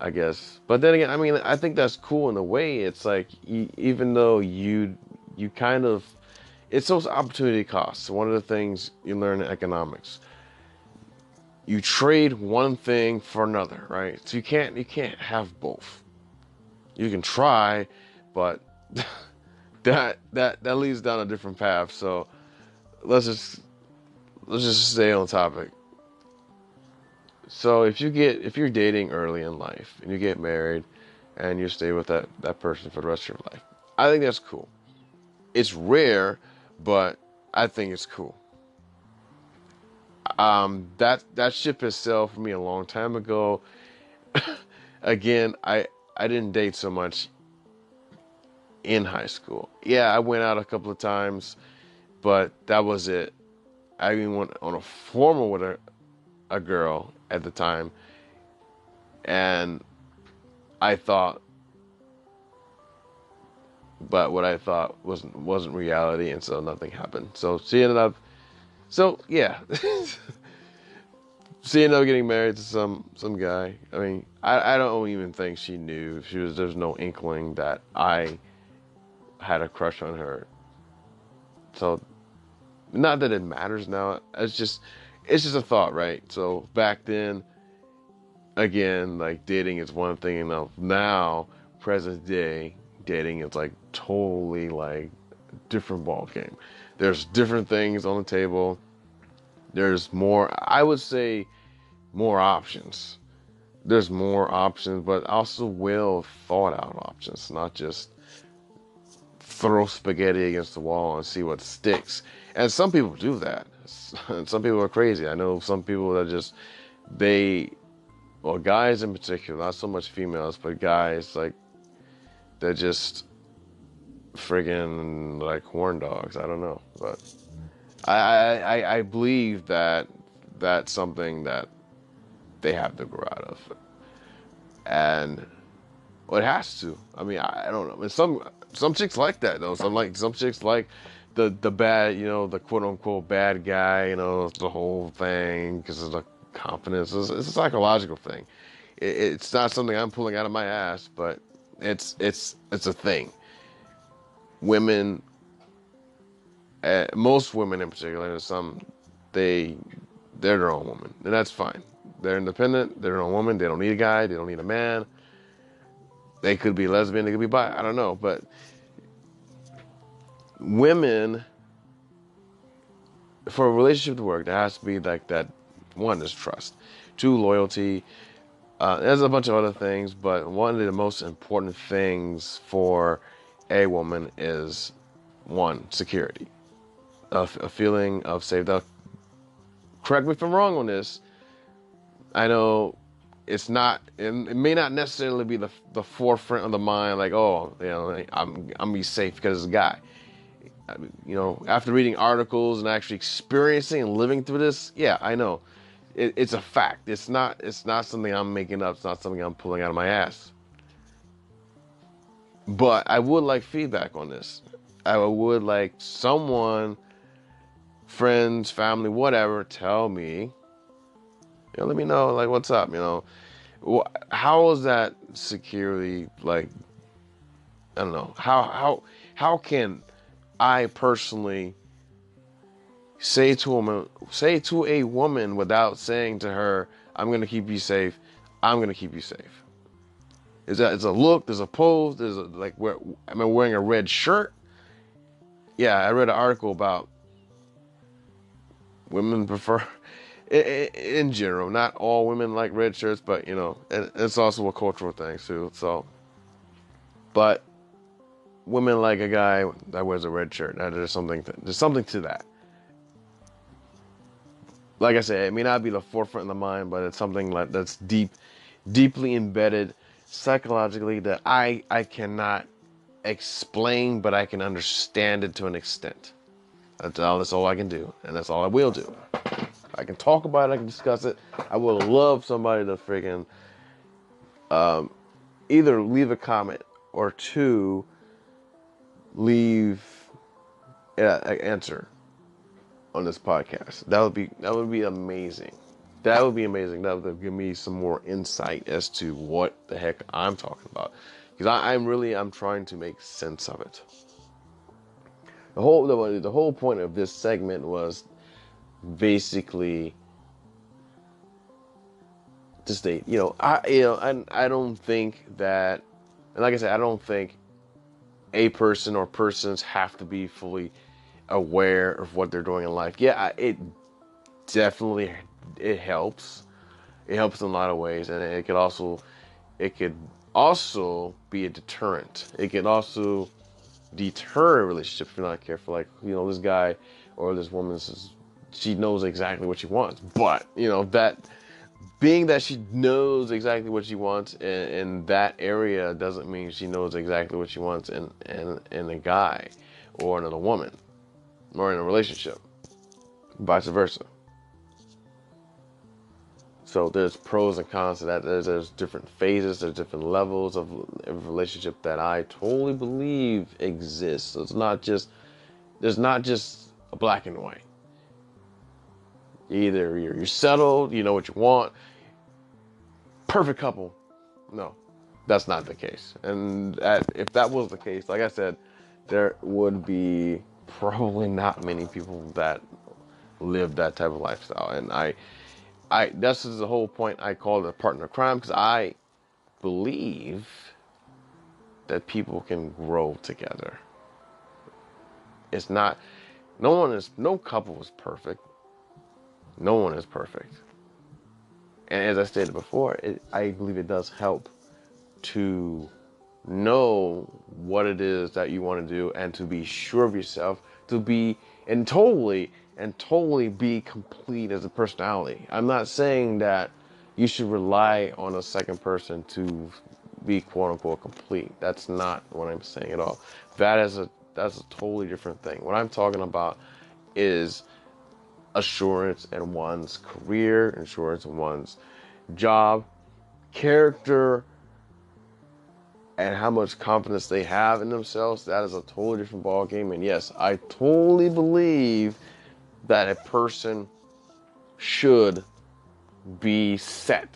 I guess. But then again, I mean, I think that's cool in a way. It's like even though you, you kind of it's those opportunity costs. One of the things you learn in economics. You trade one thing for another, right? So you can't you can't have both. You can try, but that that that leads down a different path. So let's just let's just stay on topic. So if you get if you're dating early in life and you get married and you stay with that that person for the rest of your life, I think that's cool. It's rare but I think it's cool. Um, that that ship has sailed for me a long time ago. Again, I I didn't date so much in high school. Yeah, I went out a couple of times, but that was it. I even went on a formal with a a girl at the time, and I thought but what I thought wasn't wasn't reality, and so nothing happened. So she ended up, so yeah, ended up getting married to some some guy. I mean, I I don't even think she knew. She was there's no inkling that I had a crush on her. So, not that it matters now. It's just it's just a thought, right? So back then, again, like dating is one thing, and now present day dating is like totally like different ball game. There's different things on the table. There's more I would say more options. There's more options, but also well thought out options, not just throw spaghetti against the wall and see what sticks. And some people do that. some people are crazy. I know some people that just they well guys in particular, not so much females, but guys like they're just friggin' like horn dogs. I don't know, but I, I I believe that that's something that they have to grow out of, and well, it has to. I mean, I, I don't know. Some some chicks like that though. Some like some chicks like the the bad, you know, the quote unquote bad guy. You know, the whole thing because of the confidence. It's, it's, a psychological thing. It, it's not something I'm pulling out of my ass, but it's it's it's a thing. Women, uh, most women in particular, some they they're their own woman, and that's fine. They're independent. They're their own woman. They don't need a guy. They don't need a man. They could be lesbian. They could be bi. I don't know, but women for a relationship to work, there has to be like that. One is trust, two loyalty, uh, there's a bunch of other things, but one of the most important things for a woman is one security, a, a feeling of safety. Now, correct me if I'm wrong on this. I know it's not. It, it may not necessarily be the the forefront of the mind. Like, oh, you know, I'm I'm be safe because it's a guy. you know, after reading articles and actually experiencing and living through this, yeah, I know. It, it's a fact. It's not. It's not something I'm making up. It's not something I'm pulling out of my ass. But I would like feedback on this. I would like someone, friends, family, whatever, tell me. You know, let me know like what's up. You know, how is that securely like? I don't know how how how can I personally say to a woman, say to a woman without saying to her, "I'm gonna keep you safe. I'm gonna keep you safe." Is that it's a look? There's a pose. There's a like where am I wearing a red shirt? Yeah, I read an article about women prefer in general. Not all women like red shirts, but you know, it's also a cultural thing too. So, but women like a guy that wears a red shirt. Now, there's something to, there's something to that. Like I said, it may not be the forefront of the mind, but it's something like that's deep, deeply embedded psychologically that I I cannot explain, but I can understand it to an extent. That's all. That's all I can do, and that's all I will do. I can talk about it. I can discuss it. I would love somebody to freaking um, either leave a comment or two leave an answer on this podcast. That would be that would be amazing. That would be amazing. That would give me some more insight as to what the heck I'm talking about. Because I'm really I'm trying to make sense of it. The whole the, the whole point of this segment was basically to state, you know, I you know, I I don't think that and like I said, I don't think a person or persons have to be fully aware of what they're doing in life. Yeah, it definitely it helps. It helps in a lot of ways, and it could also it could also be a deterrent. It could also deter a relationship if you're not careful. Like you know, this guy or this woman, she knows exactly what she wants, but you know that being that she knows exactly what she wants in, in, that area doesn't mean she knows exactly what she wants in, in, in a guy or another woman or in a relationship. Vice versa. So there's pros and cons to that. There's, there's different phases, there's different levels of, relationship that I totally believe exists. So it's not just there's not just a black and white. Either you're, you're settled, you know what you want, perfect couple. No, that's not the case. And if that was the case, like I said, there would be probably not many people that live that type of lifestyle. And I, I this is the whole point. I call it a partner crime because I believe that people can grow together. It's not. No one is. No couple is perfect. No one is perfect. And as I stated before, it, I believe it does help to know what it is that you want to do and to be sure of yourself, to be and totally and totally be complete as a personality. I'm not saying that you should rely on a second person to be quote unquote complete. That's not what I'm saying at all. That is a that's a totally different thing. What I'm talking about is assurance in one's career, assurance in one's job, character, and how much confidence they have in themselves, that is a totally different ball game. And yes, I totally believe that a person should be set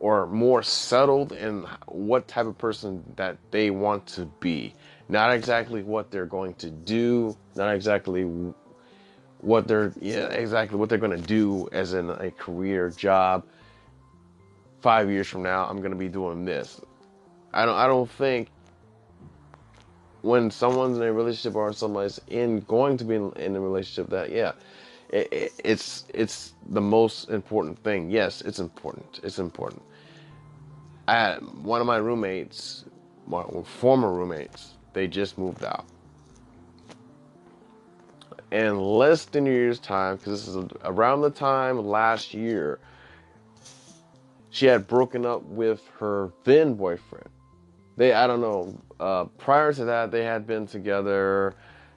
or more settled in what type of person that they want to be. Not exactly what they're going to do, not exactly what they're yeah exactly what they're going to do as in a career job five years from now i'm going to be doing this i don't i don't think when someone's in a relationship or somebody's in going to be in, in a relationship that yeah it, it, it's it's the most important thing. Yes it's important. It's important. I one of my roommates my former roommates they just moved out. In less than a year's time, because this is around the time last year, she had broken up with her then boyfriend. They, I don't know, uh, prior to that, they had been together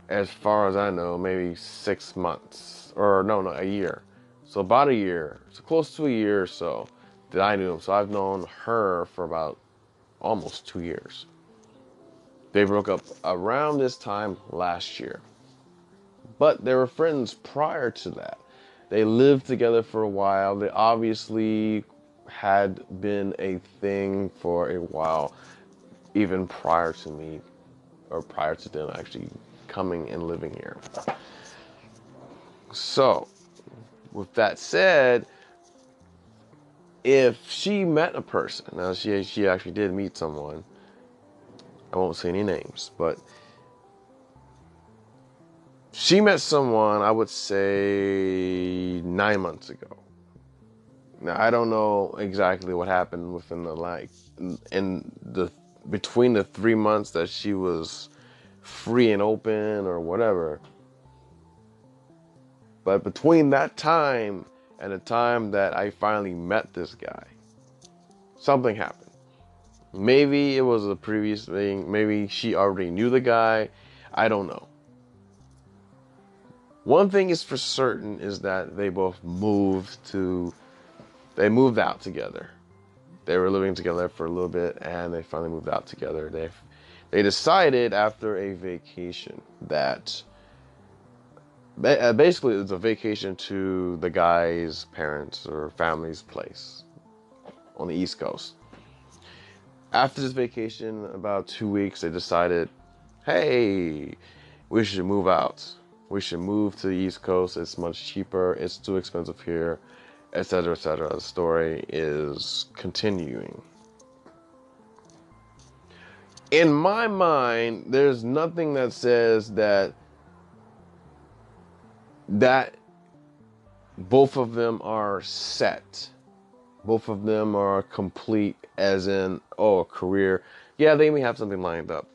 as far as I know, maybe six months or no, no, a year. So about a year, so close to a year or so that I knew him. So I've known her for about almost two years. They broke up around this time last year. But they were friends prior to that. They lived together for a while. They obviously had been a thing for a while, even prior to me, or prior to them actually coming and living here. So, with that said, if she met a person, now she she actually did meet someone. I won't say any names, but she met someone I would say nine months ago. Now I don't know exactly what happened within the like in the between the three months that she was free and open or whatever. But between that time and the time that I finally met this guy, something happened. Maybe it was a previous thing. Maybe she already knew the guy. I don't know. One thing is for certain is that they both moved to, they moved out together. They were living together for a little bit and they finally moved out together. They, they decided after a vacation that uh, basically it's a vacation to the guy's parents or family's place on the East Coast. After this vacation, about two weeks, they decided, hey, we should move out. We should move to the East Coast. It's much cheaper. It's too expensive here, etc., etc. The story is continuing. In my mind, there's nothing that says that that both of them are set. Both of them are complete, as in, oh, a career. Yeah, they may have something lined up.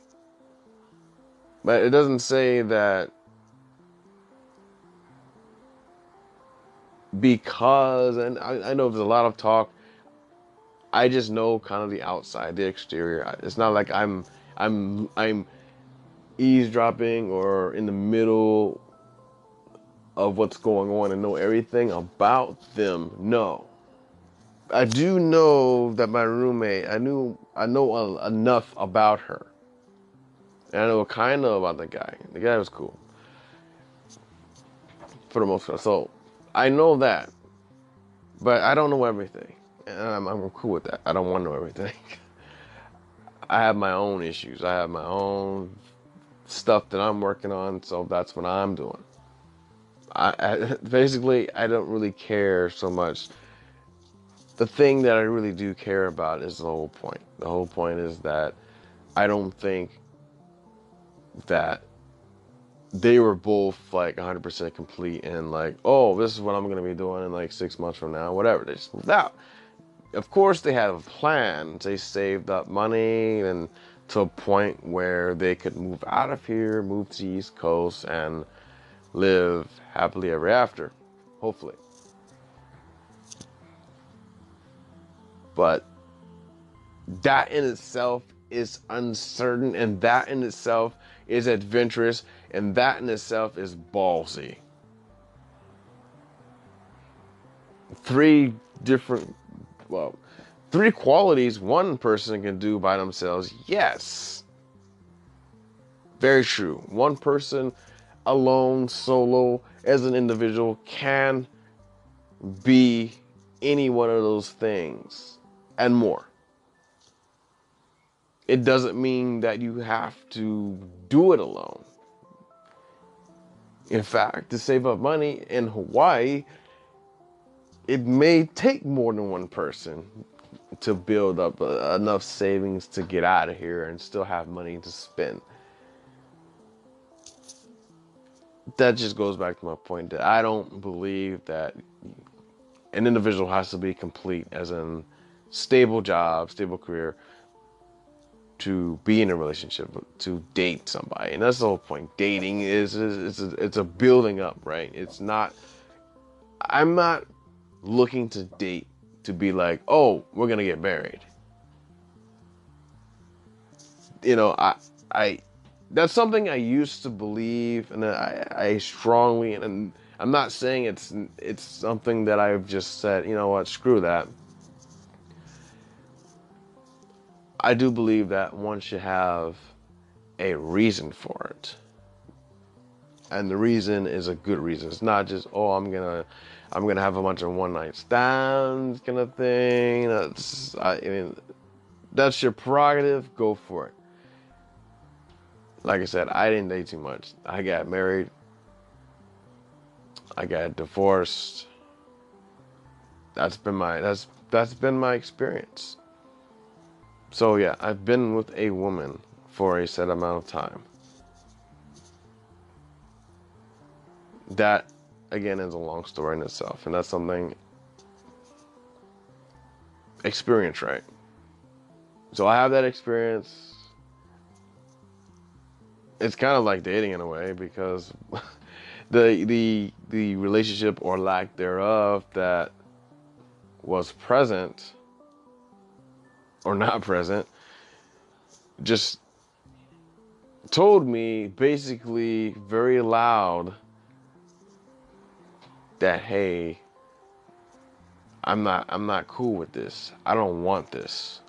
But it doesn't say that because, and I, I know there's a lot of talk. I just know kind of the outside, the exterior. It's not like I'm, I'm, I'm eavesdropping or in the middle of what's going on and know everything about them. No. I do know that my roommate, I knew, I know enough about her. And I know kind of about the guy. The guy was cool. For the most part. So I know that. But I don't know everything. And I'm, I'm cool with that. I don't want to know everything. I have my own issues. I have my own stuff that I'm working on. So that's what I'm doing. I, I, basically I don't really care so much. The thing that I really do care about is the whole point. The whole point is that I don't think that they were both like 100% complete and like, oh, this is what I'm to be doing in like six months from now, whatever. They just moved out. Of course, they had a plan. They saved up money and to a point where they could move out of here, move to the East Coast, and live happily ever after, hopefully. But that in itself is uncertain, and that in itself is adventurous, and that in itself is ballsy. Three different, well, three qualities one person can do by themselves, yes. Very true. One person alone, solo, as an individual, can be any one of those things and more. It doesn't mean that you have to do it alone. In fact, to save up money in Hawaii, it may take more than one person to build up uh, enough savings to get out of here and still have money to spend. That just goes back to my point that I don't believe that an individual has to be complete as in stable job, stable career to be in a relationship, to date somebody. And that's the whole point. Dating is, is, is a, it's a building up, right? It's not I'm not looking to date to be like, "Oh, we're to get married." You know, I I that's something I used to believe, and I, I strongly and I'm not saying it's it's something that I've just said. You know what? Screw that. I do believe that one should have a reason for it. And the reason is a good reason. It's not just, oh, I'm gonna I'm gonna have a bunch of one night stands kind of thing. That's I, I mean that's your prerogative, go for it. Like I said, I didn't date too much. I got married. I got divorced. That's been my that's that's been my experience. So yeah, I've been with a woman for a set amount of time. That again is a long story in itself, and that's something experience, right? So I have that experience. It's kind of like dating in a way because the the the relationship or lack thereof that was present or not present just told me basically very loud that hey I'm not I'm not cool with this. I don't want this.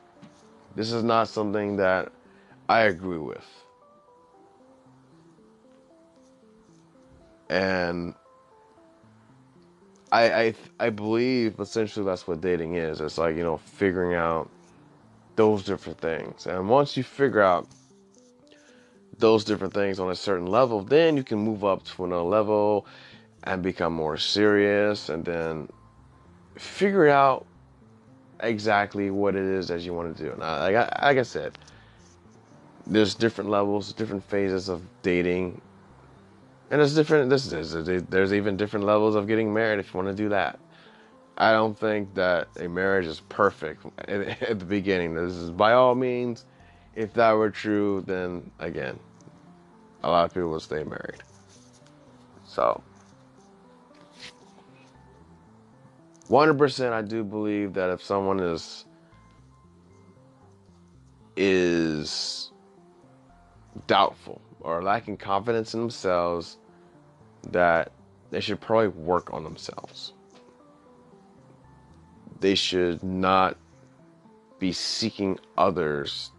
This is not something that I agree with. And I I I believe essentially that's what dating is. It's like, you know, figuring out those different things. And once you figure out those different things on a certain level, then you can move up to another level and become more serious and then figure out exactly what it is that you want to do. And like, I, like I said, there's different levels, different phases of dating, and there's different. This is there's even different levels of getting married if you want to do that. I don't think that a marriage is perfect at, at the beginning. This is by all means. If that were true, then again, a lot of people will stay married. So 100% I do believe that if someone is is doubtful or lacking confidence in themselves that they should probably work on themselves. They should not be seeking others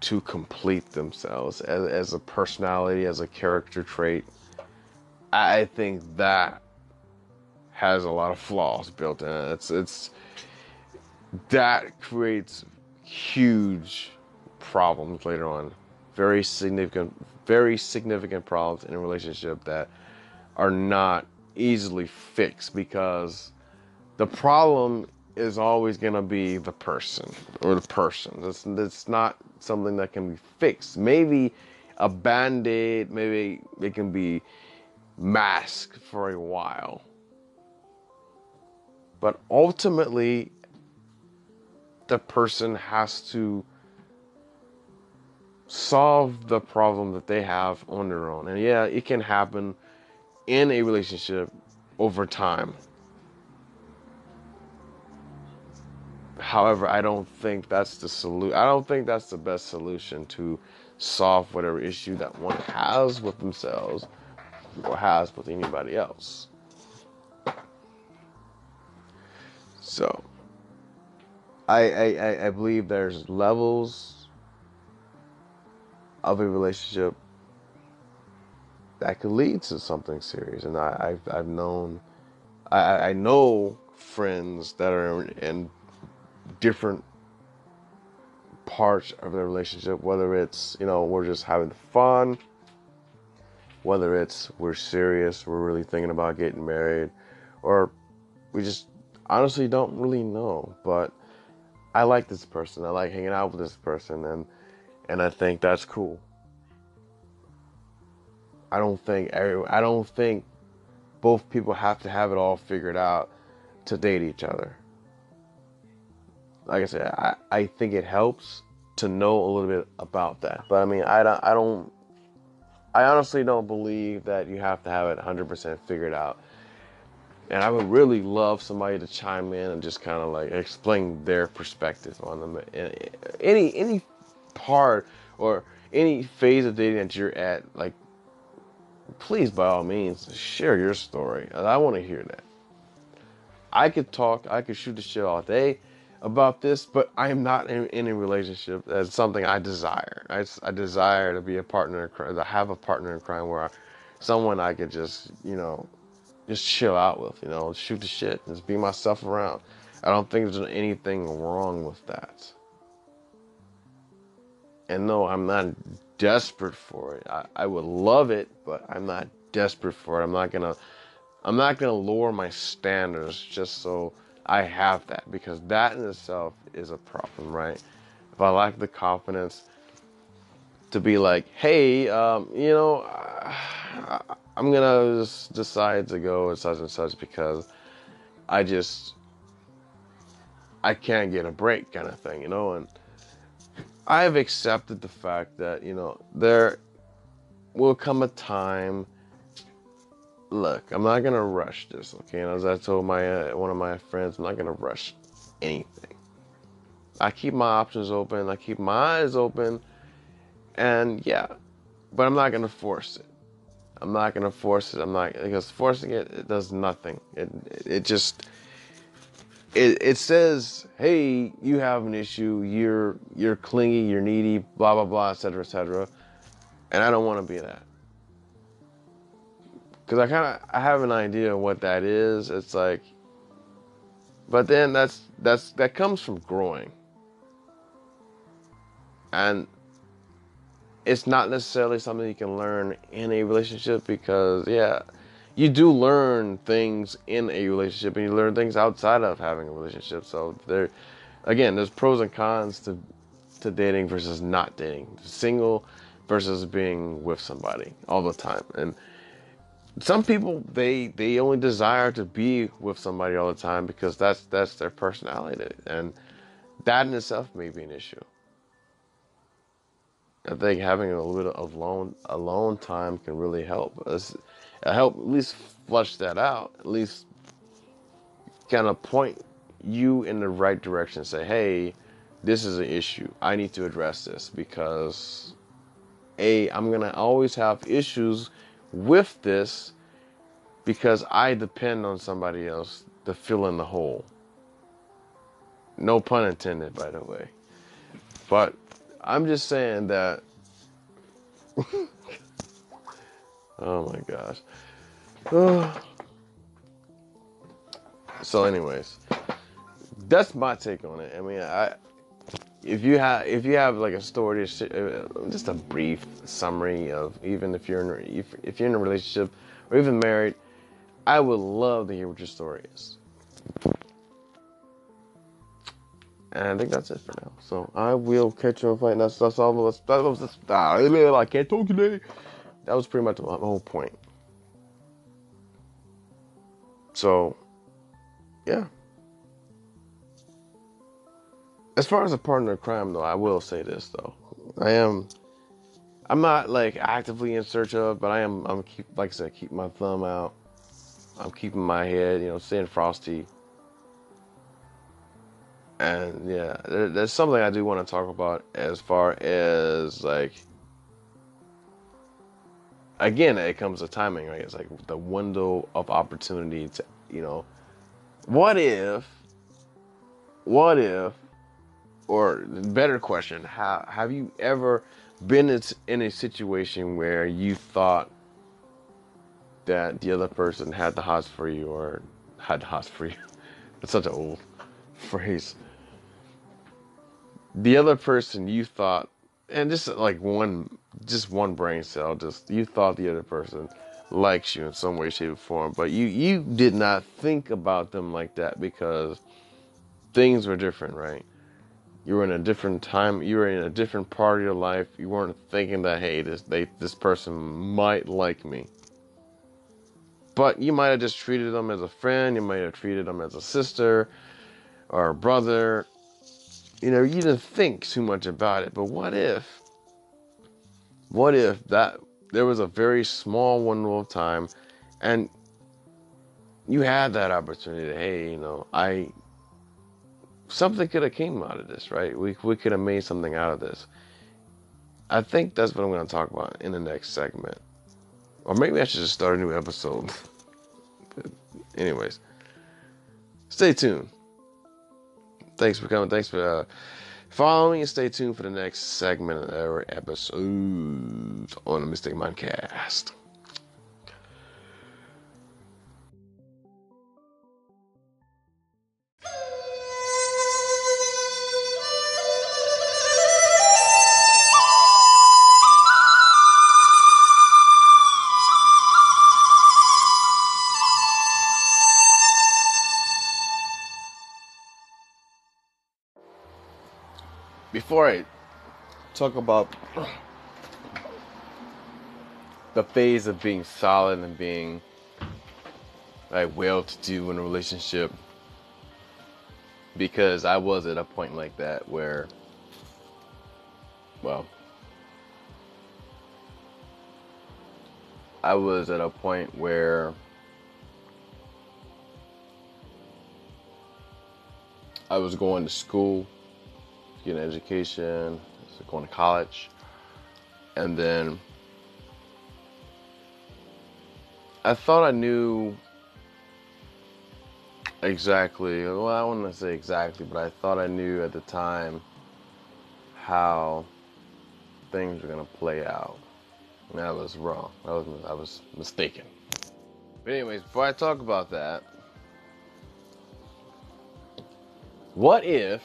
to complete themselves as, as a personality, as a character trait. I think that has a lot of flaws built in it. It's it's that creates huge problems later on. Very significant very significant problems in a relationship that are not easily fixed because the problem is always going to be the person or the person. It's, it's not something that can be fixed. Maybe a band aid, maybe it can be masked for a while. But ultimately, the person has to solve the problem that they have on their own. And yeah, it can happen in a relationship over time. However, I don't think that's the solution. I don't think that's the best solution to solve whatever issue that one has with themselves or has with anybody else. So, I, I, I believe there's levels of a relationship that could lead to something serious. And I, I've, I've known, I, I know friends that are in different parts of the relationship, whether it's, you know, we're just having fun, whether it's we're serious, we're really thinking about getting married, or we just honestly don't really know, but I like this person. I like hanging out with this person, and and I think that's cool. I don't think every, I don't think both people have to have it all figured out to date each other. Like I said, I, I think it helps to know a little bit about that. But I mean, I don't, I don't, I honestly don't believe that you have to have it 100% figured out and I would really love somebody to chime in and just kind of like explain their perspective on them. Any any part or any phase of dating that you're at, like, please by all means share your story. I want to hear that. I could talk, I could shoot the shit all day about this, but I am not in, in a relationship. That's something I desire. I, I desire to be a partner to have a partner in crime where I, someone I could just, you know, just chill out with, you know, shoot the shit, just be myself around. I don't think there's anything wrong with that. And no, I'm not desperate for it. I, I would love it, but I'm not desperate for it. I'm not gonna I'm not gonna lower my standards just so I have that because that in itself is a problem, right? If I lack the confidence to be like, hey, um, you know, I'm gonna just decide to go and such and such because I just I can't get a break, kind of thing, you know, and I've accepted the fact that you know there will come a time look, I'm not gonna rush this, okay? And as I told my uh, one of my friends, I'm not gonna rush anything. I keep my options open. I keep my eyes open, and yeah, but I'm not gonna force it. I'm not gonna force it. I'm not because forcing it it does nothing. It it just it, it says, hey, you have an issue. You're you're clingy. You're needy. Blah blah blah, etc. etc. And I don't want to be that because I kind of I have an idea of what that is. It's like, but then that's that's that comes from growing, and it's not necessarily something you can learn in a relationship because yeah, you do learn things in a relationship and you learn things outside of having a relationship. So there, again, there's pros and cons to to dating versus not dating, single versus being with somebody all the time, and some people they they only desire to be with somebody all the time because that's that's their personality. And that in itself may be an issue. I think having a little bit of alone alone time can really help us help at least flush that out at least kind of point you in the right direction say hey this is an issue. I need to address this because a i'm gonna always have issues with this because I depend on somebody else to fill in the hole. No pun intended, by the way. But I'm just saying that. oh my gosh. so, anyways, that's my take on it. I mean, I if you have if you have like a story, uh, just a brief summary of even if you're in if, if you're in a relationship or even married, I would love to hear what your story is. And I think that's it for now. So I will catch you on fight. That's that's all. That's, that was that's, ah, I can't talk today. That was pretty much my whole point. So, yeah. As far as a partner crime, though, I will say this though, I am. I'm not like actively in search of, but I am. I'm keep like I said, keep my thumb out. I'm keeping my head, you know, staying frosty. And yeah, there, there's something I do want to talk about as far as like. Again, it comes to timing, right? It's like the window of opportunity to, you know, what if, what if or better question, how, have you ever been in a situation where you thought that the other person had the hots for you or had the hots for you? That's such an old phrase. The other person you thought, and just like one, just one brain cell, just you thought the other person likes you in some way, shape, or form, but you you did not think about them like that because things were different, right? You were in a different time you were in a different part of your life you weren't thinking that hey this they this person might like me. But you might have just treated them as a friend you might have treated them as a sister or a brother. You know you didn't think too much about it. But what if what if that there was a very small window of time and you had that opportunity to hey you know i something could have came out of this, right? We we could have made something out of this. I think that's what I'm going to talk about in the next segment. Or maybe I should just start a new episode. anyways, stay tuned. Thanks for coming. Thanks for uh, following and stay tuned for the next segment of our episode on the Mystic Mindcast. Before I talk about the phase of being solid and being like well to do in a relationship, because I was at a point like that where, well, I was at a point where I was going to school get an education, going to college, and then I thought I knew exactly. Well, I wouldn't say exactly, but I thought I knew at the time how things were gonna play out. And I was wrong. I was I was mistaken. But anyways, before I talk about that, what if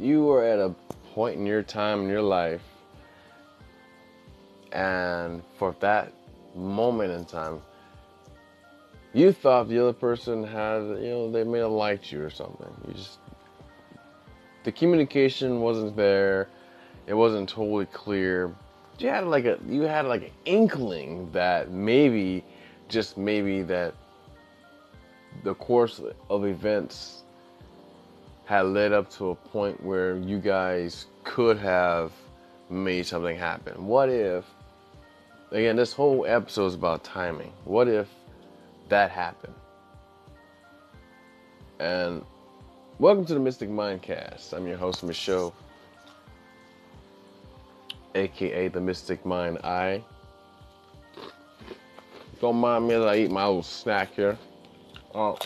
you were at a point in your time in your life, and for that moment in time, you thought the other person had, you know, they may have liked you or something. You just, the communication wasn't there. It wasn't totally clear. You had like a, you had like an inkling that maybe, just maybe that the course of events had led up to a point where you guys could have made something happen. What if, again, this whole episode is about timing. What if that happened? And welcome to the Mystic Mindcast. I'm your host, Michelle, aka the Mystic Mind Eye. Don't mind me as I eat my little snack here. Oh.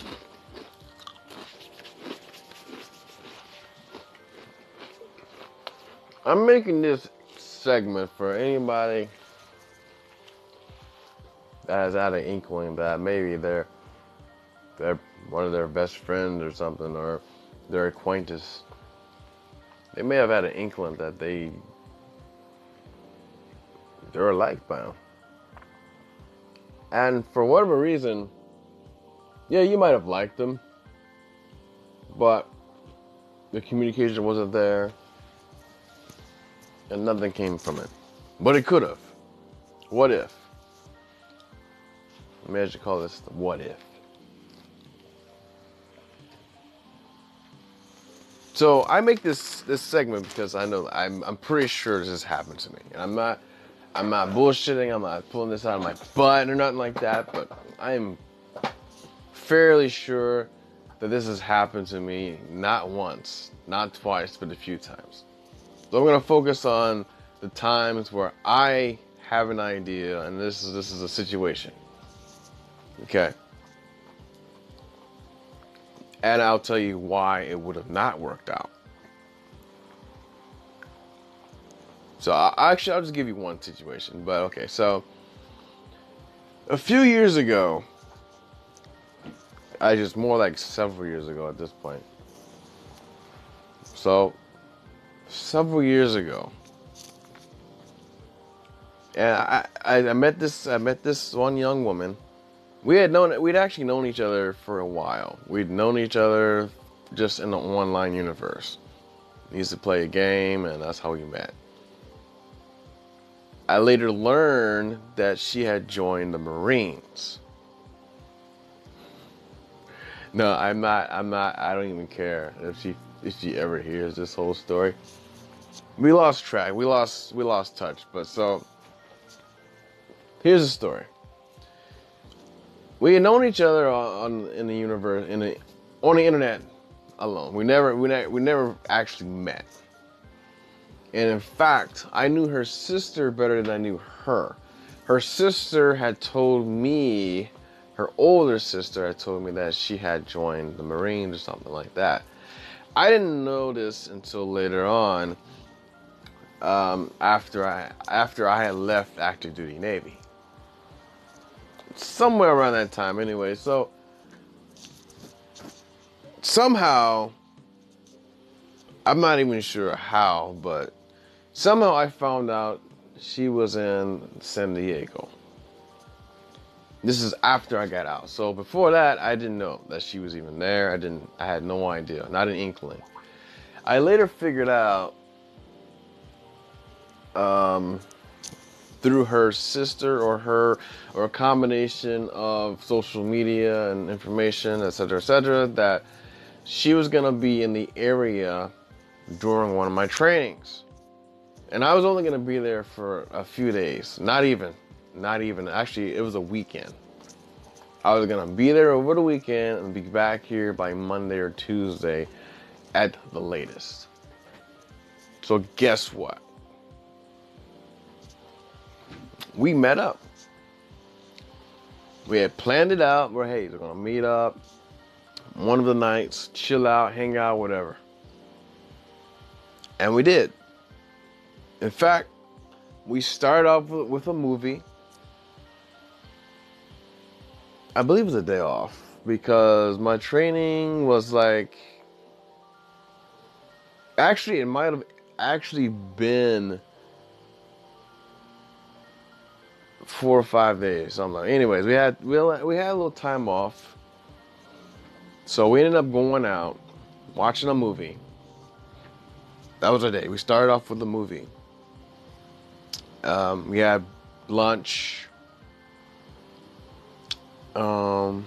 I'm making this segment for anybody that has had an inkling that maybe they're they're one of their best friends or something or their acquaintance. They may have had an inkling that they they're a alike bound. And for whatever reason, yeah, you might have liked them, but the communication wasn't there and nothing came from it. But it could have. What if? Maybe I should call this the what if. So I make this this segment because I know I'm I'm pretty sure this has happened to me. And I'm not I'm not bullshitting, I'm not pulling this out of my butt or nothing like that, but I am fairly sure that this has happened to me not once, not twice, but a few times. So I'm to focus on the times where I have an idea and this is this is a situation. Okay. And I'll tell you why it would have not worked out. So I, actually I'll just give you one situation, but okay. So a few years ago, I just more like several years ago at this point. So several years ago. And I, I, I met this I met this one young woman. We had known we'd actually known each other for a while. We'd known each other just in the online universe. We used to play a game and that's how we met. I later learned that she had joined the Marines. No, I'm not I'm not I don't even care if she if she ever hears this whole story. We lost track. We lost we lost touch. But so here's the story. We had known each other on, in the universe in the on the internet alone. We never we never we never actually met. And in fact, I knew her sister better than I knew her. Her sister had told me, her older sister had told me that she had joined the Marines or something like that. I didn't know this until later on, um, after I after I had left active duty Navy. Somewhere around that time, anyway. So somehow, I'm not even sure how, but somehow I found out she was in San Diego. This is after I got out. So before that, I didn't know that she was even there. I didn't I had no idea, not an inkling. I later figured out um, through her sister or her or a combination of social media and information, etc., etc., that she was gonna be in the area during one of my trainings. And I was only gonna be there for a few days, not even, not even. Actually, it was a weekend. I was gonna be there over the weekend and be back here by Monday or Tuesday at the latest. So, guess what? We met up. We had planned it out where, hey, we're gonna meet up one of the nights, chill out, hang out, whatever. And we did. In fact, we started off with a movie. I believe it was a day off because my training was like. Actually, it might have actually been four or five days, something like. Anyways, we had we had, we had a little time off, so we ended up going out, watching a movie. That was our day. We started off with the movie. Um, we had lunch. Um,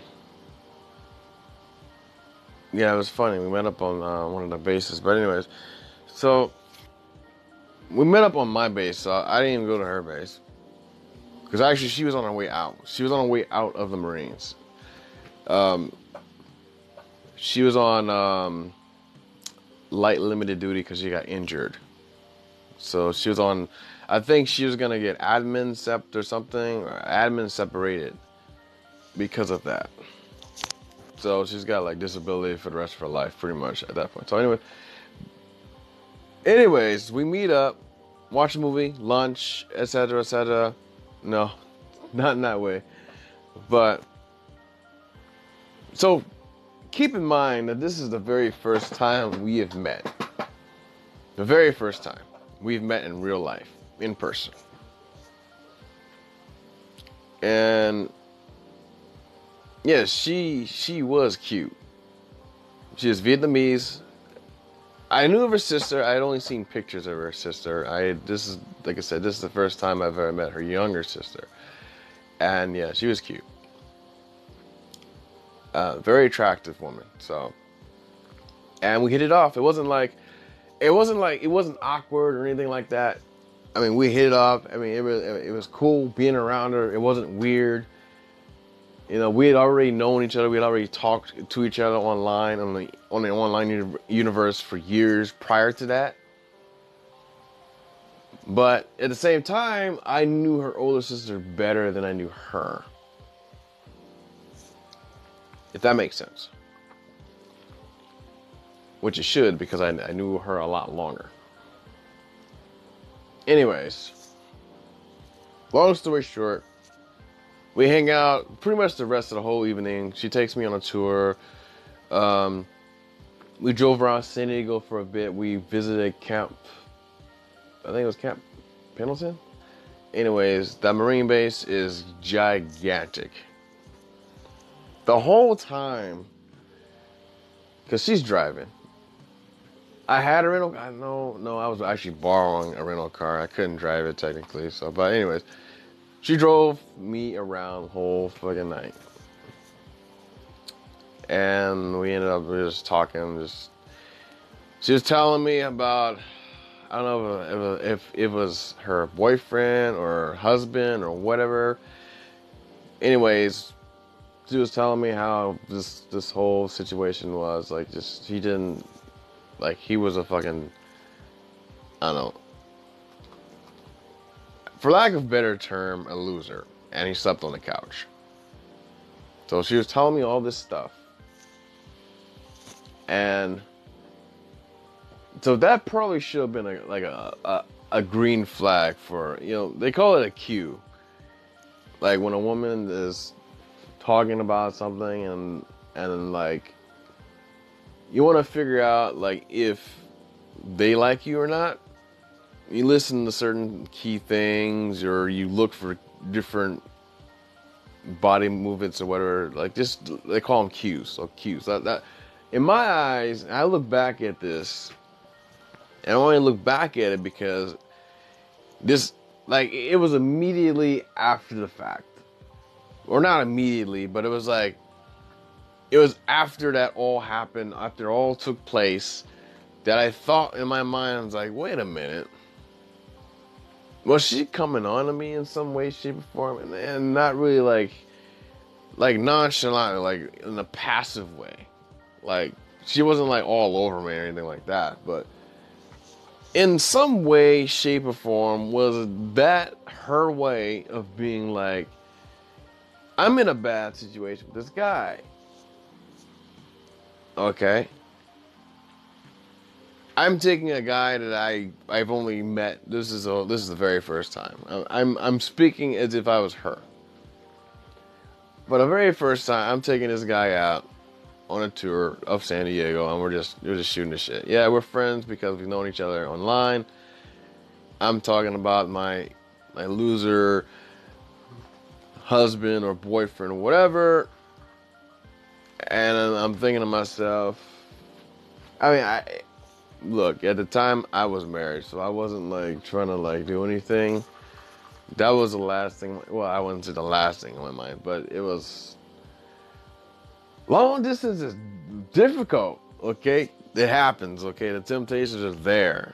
yeah, it was funny. We met up on uh, one of the bases, but anyways, so we met up on my base. So I didn't even go to her base because actually she was on her way out. She was on her way out of the Marines. Um, she was on um, light limited duty because she got injured. So she was on. I think she was gonna get admin sep or something, or admin separated because of that. So she's got like disability for the rest of her life, pretty much at that point. So anyway, anyways, we meet up, watch a movie, lunch, etc., etc. No, not in that way, but so keep in mind that this is the very first time we have met. The very first time we've met in real life, in person. And yeah, she she was cute. She is Vietnamese. I knew of her sister. I had only seen pictures of her sister. I this is like I said, this is the first time I've ever met her younger sister. And yeah, she was cute. Uh, very attractive woman. So, and we hit it off. It wasn't like, it wasn't like it wasn't awkward or anything like that. I mean, we hit it off. I mean, it was it was cool being around her. It wasn't weird. You know, we had already known each other. We had already talked to each other online on the on the online universe for years prior to that. But at the same time, I knew her older sister better than I knew her. If that makes sense. Which it should because I, I knew her a lot longer. Anyways, long story short, we hang out pretty much the rest of the whole evening. She takes me on a tour. Um, we drove around San Diego for a bit. We visited Camp, I think it was Camp Pendleton. Anyways, that Marine base is gigantic. The whole time, because she's driving. I had a rental. I no, no, I was actually borrowing a rental car. I couldn't drive it technically. So, but anyways, she drove me around whole fucking night. And we ended up just talking, just she was telling me about I don't know if, if, if it was her boyfriend or her husband or whatever. Anyways, she was telling me how this this whole situation was like just he didn't like he was a fucking I don't know for lack of better term, a loser, and he slept on the couch. So she was telling me all this stuff. And so that probably should have been a, like a, a, a green flag for, you know, they call it a cue. Like when a woman is talking about something and and like you want to figure out like if they like you or not you listen to certain key things or you look for different body movements or whatever like just they call them cues so cues. That, that in my eyes i look back at this and i only look back at it because this like it was immediately after the fact. Or not immediately but it was like it was after that all happened after all took place that i thought in my mind i was like wait a minute was she coming on to me in some way, shape, or form, and, not really like, like nonchalant, like in a passive way, like she wasn't like all over me or anything like that, but in some way, shape, or form, was that her way of being like, I'm in a bad situation with this guy. Okay. I'm taking a guy that I I've only met. This is a, this is the very first time. I'm I'm speaking as if I was her. But the very first time, I'm taking this guy out on a tour of San Diego, and we're just we're just shooting the shit. Yeah, we're friends because we've known each other online. I'm talking about my my loser husband or boyfriend or whatever, and I'm thinking to myself. I mean, I look, at the time I was married, so I wasn't like trying to like do anything. That was the last thing. Well, I wouldn't say the last thing on my mind, but it was. Long distance is difficult. Okay, it happens. Okay, the temptations are there.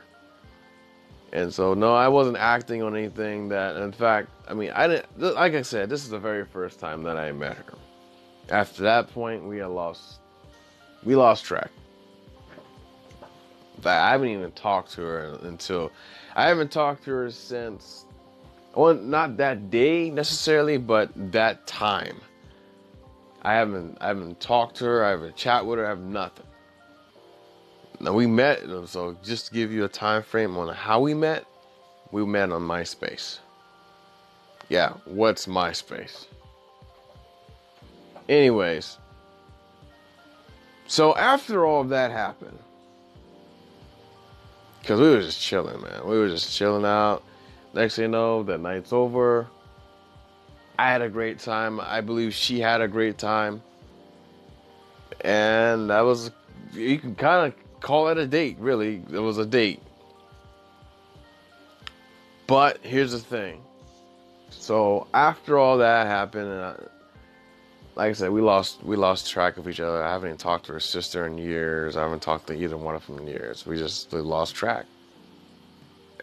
And so, no, I wasn't acting on anything that, in fact, I mean, I didn't, like I said, this is the very first time that I met her. After that point, we had lost, we lost track I haven't even talked to her until I haven't talked to her since well, not that day necessarily, but that time. I haven't I haven't talked to her, I haven't chat with her, I have nothing. Now we met, so just to give you a time frame on how we met, we met on MySpace. Yeah, what's MySpace? Anyways, so after all of that happened, Cause we were just chilling, man. We were just chilling out. Next thing you know, the night's over. I had a great time. I believe she had a great time. And that was, you can kind of call it a date, really. It was a date. But here's the thing. So after all that happened, and like I said, we lost we lost track of each other. I haven't even talked to her sister in years. I haven't talked to either one of them in years. We just we lost track,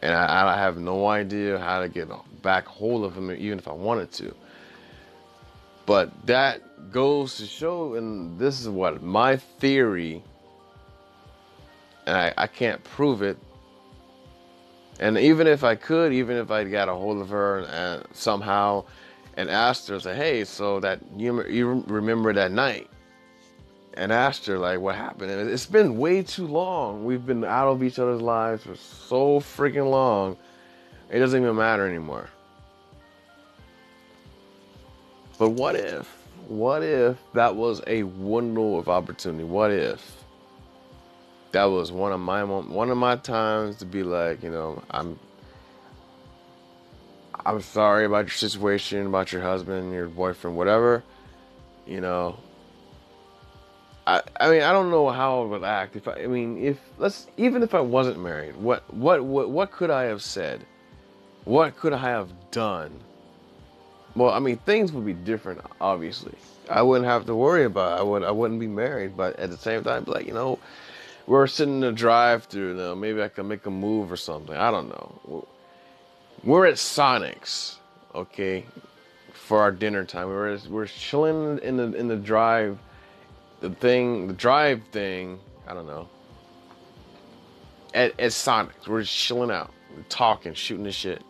and I, I have no idea how to get back hold of him, even if I wanted to. But that goes to show, and this is what my theory, and I, I can't prove it. And even if I could, even if I got a hold of her and somehow and asked her, say, hey, so that you, you remember that night? And asked her, like, what happened? And it's been way too long. We've been out of each other's lives for so freaking long. It doesn't even matter anymore. But what if? What if that was a window of opportunity? What if that was one of my one of my times to be like, you know, I'm I'm sorry about your situation, about your husband, your boyfriend, whatever. You know, I, I mean, I don't know how I would act if I, I mean, if let's even if I wasn't married, what, what, what, what could I have said? What could I have done? Well, I mean, things would be different, obviously. I wouldn't have to worry about. It. I would, I wouldn't be married, but at the same time, like you know, we're sitting in a drive-through. Know, maybe I can make a move or something. I don't know we're at Sonic's, okay, for our dinner time. We're we're chilling in the in the drive, the thing, the drive thing. I don't know. At at Sonic's, we're just chilling out, talking, shooting the shit.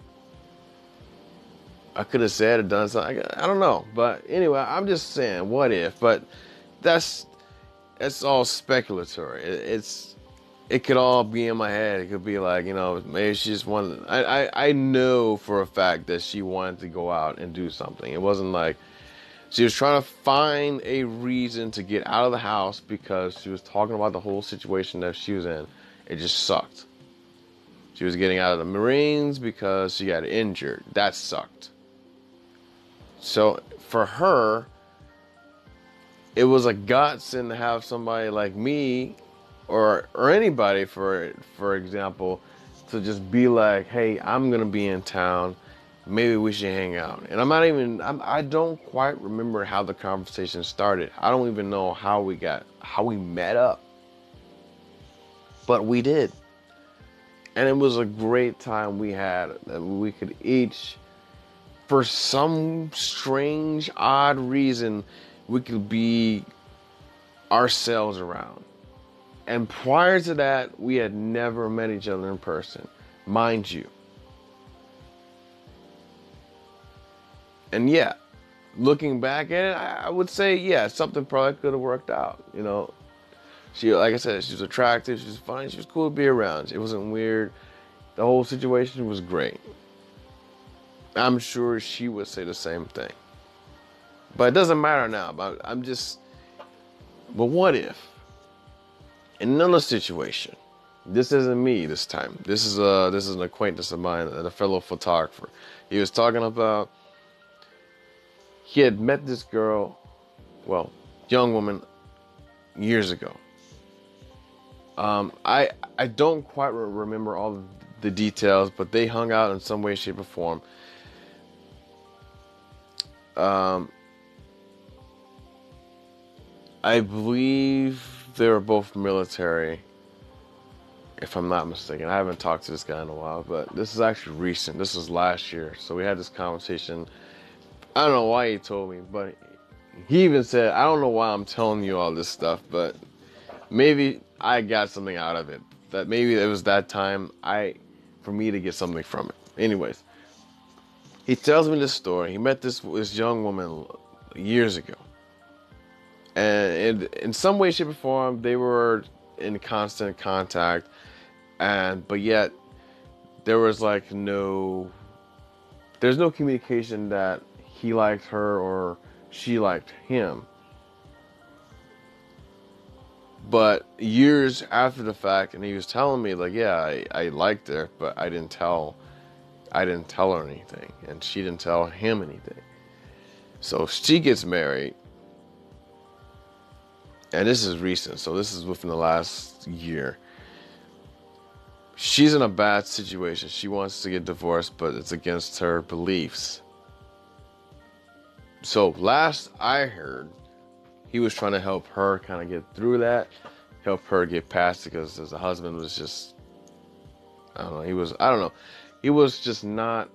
I could have said or done something. I, I don't know, but anyway, I'm just saying, what if? But that's that's all speculatory. It, it's it could all be in my head. It could be like you know maybe she just wanted. I, I I know for a fact that she wanted to go out and do something. It wasn't like she was trying to find a reason to get out of the house because she was talking about the whole situation that she was in. It just sucked. She was getting out of the Marines because she got injured. That sucked. So for her, it was a godsend to have somebody like me or or anybody for for example to just be like, "Hey, I'm to be in town. Maybe we should hang out." And I'm not even I'm, I don't quite remember how the conversation started. I don't even know how we got how we met up. But we did. And it was a great time we had that we could each for some strange odd reason we could be ourselves around. And prior to that, we had never met each other in person, mind you. And yeah, looking back at it, I, would say, yeah, something probably could have worked out. You know, she, like I said, she was attractive, she was funny, she was cool to be around. It wasn't weird. The whole situation was great. I'm sure she would say the same thing. But it doesn't matter now. But I'm just. But what if, another situation, this isn't me this time. This is a this is an acquaintance of mine, a fellow photographer. He was talking about he had met this girl, well, young woman, years ago. Um, I I don't quite remember all the details, but they hung out in some way, shape, or form. Um, I believe they were both military, if I'm not mistaken. I haven't talked to this guy in a while, but this is actually recent. This was last year. So we had this conversation. I don't know why he told me, but he even said, I don't know why I'm telling you all this stuff, but maybe I got something out of it. That maybe it was that time I for me to get something from it. Anyways, he tells me this story. He met this this young woman years ago and in, some way, shape, or form, they were in constant contact, and but yet there was like no, there's no communication that he liked her or she liked him. But years after the fact, and he was telling me like, yeah, I, I liked her, but I didn't tell, I didn't tell her anything, and she didn't tell him anything. So she gets married, and this is recent, so this is within the last year. She's in a bad situation. She wants to get divorced, but it's against her beliefs. So, last I heard, he was trying to help her kind of get through that, help her get past it because the husband was just, I don't know, he was, I don't know, he was just not,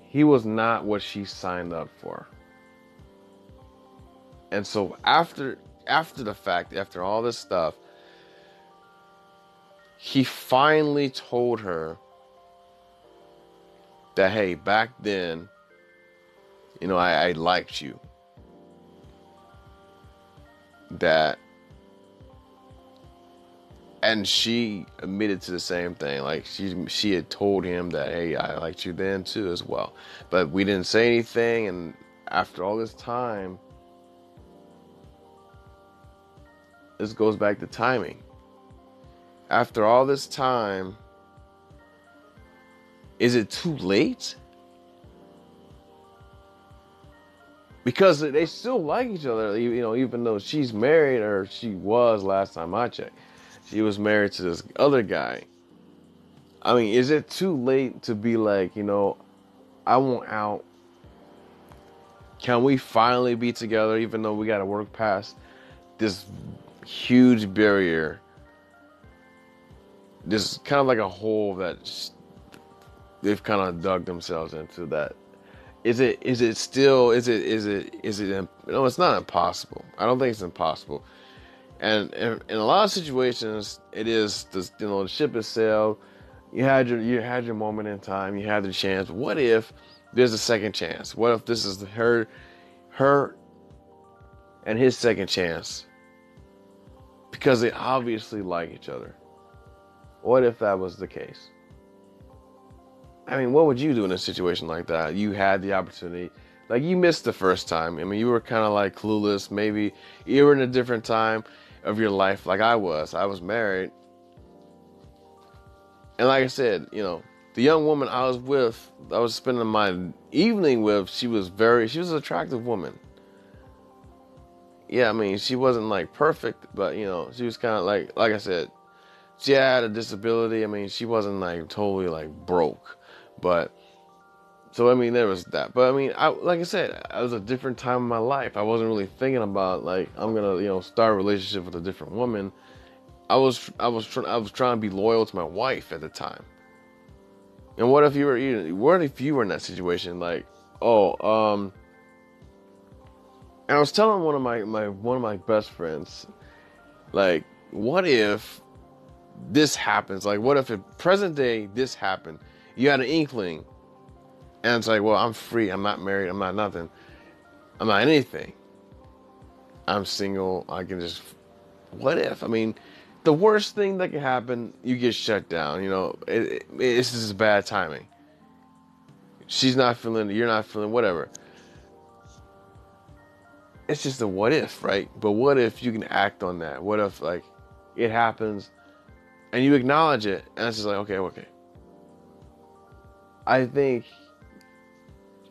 he was not what she signed up for. And so after after the fact, after all this stuff, he finally told her that hey, back then, you know, I, I liked you. That and she admitted to the same thing. Like she she had told him that hey, I liked you then too as well. But we didn't say anything and after all this time this goes back to timing. After all this time, is it too late? Because they still like each other, you know, even though she's married, or she was last time I checked. She was married to this other guy. I mean, is it too late to be like, you know, I want out? Can we finally be together, even though we got to work past this huge barrier. There's kind of like a hole that they've kind of dug themselves into. That is it? Is it still? Is it? Is it? Is it? No, it's not impossible. I don't think it's impossible. And in, a lot of situations, it is. The, you know, the ship has sailed. You had your you had your moment in time. You had the chance. What if there's a second chance? What if this is her her and his second chance? Because they obviously like each other. What if that was the case? I mean, what would you do in a situation like that? You had the opportunity. Like you missed the first time. I mean, you were kind of like clueless. Maybe you were in a different time of your life, like I was. I was married, and like I said, you know, the young woman I was with, I was spending my evening with. She was very, she was an attractive woman. Yeah, I mean, she wasn't like perfect, but you know, she was kind of like, like I said, she had a disability. I mean, she wasn't like totally like broke, but so I mean, there was that. But I mean, I like I said, it was a different time in my life. I wasn't really thinking about like I'm gonna you know start a relationship with a different woman. I was I was trying I was trying to be loyal to my wife at the time. And what if you were what if you were in that situation? Like, oh, um, and I was telling one of my my one of my best friends, like, what if this happens? Like, what if in present day this happened? You had an inkling and it's like, well, I'm free. I'm not married. I'm not nothing. I'm not anything. I'm single. I can just. What if? I mean, the worst thing that can happen, you get shut down. You know, it, it, this is bad timing. She's not feeling. You're not feeling. Whatever. It's just a what if, right? But what if you can act on that? What if like it happens, and you acknowledge it, and it's just like, okay, okay. I think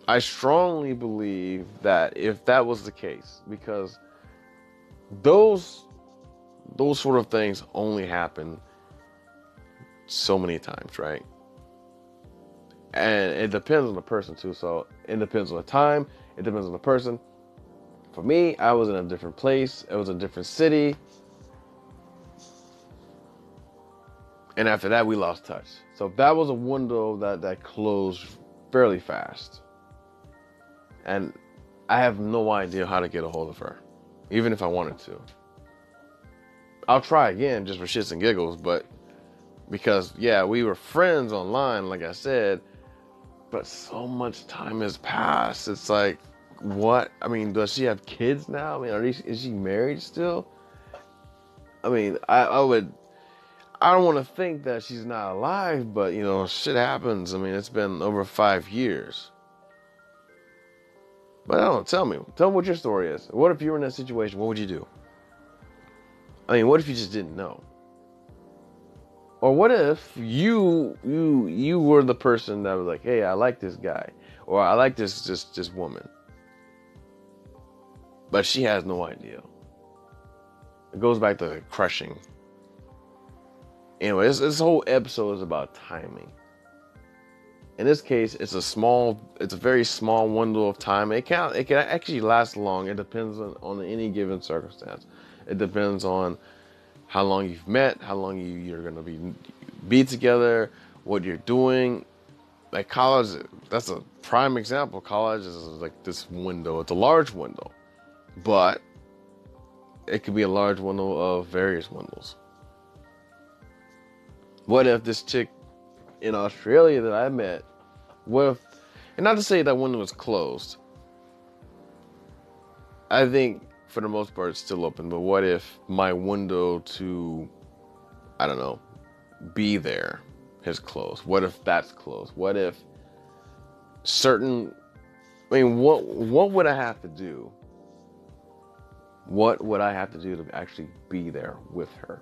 I strongly believe that if that was the case, because those those sort of things only happen so many times, right? And it depends on the person too. So it depends on the time, it depends on the person. For me, I was in a different place, it was a different city. And after that we lost touch. So that was a window that that closed fairly fast and I have no idea how to get a hold of her, even if I wanted to. I'll try again just for shits and giggles, but because, yeah, we were friends online, like I said, but so much time has passed. It's like, what? I mean, does she have kids now? I mean, are these, is she married still? I mean, I, I would, I don't want to think that she's not alive, but you know, shit happens. I mean, it's been over five years. But I don't tell me. Tell me what your story is. What if you were in that situation? What would you do? I mean, what if you just didn't know? Or what if you you you were the person that was like, "Hey, I like this guy," or "I like this this this woman," but she has no idea. It goes back to crushing. Anyway, this, this whole episode is about timing in this case, it's a small, it's a very small window of time. It can it can actually last long. It depends on, on any given circumstance. It depends on how long you've met, how long you, you're gonna be be together, what you're doing. Like college, that's a prime example. College is like this window. It's a large window, but it could be a large window of various windows. What if this chick in Australia that I met, with, and not to say that window was closed. I think for the most part it's still open, but what if my window to, I don't know, be there is closed? What if that's closed? What if certain, I mean, what what would I have to do? What would I have to do to actually be there with her?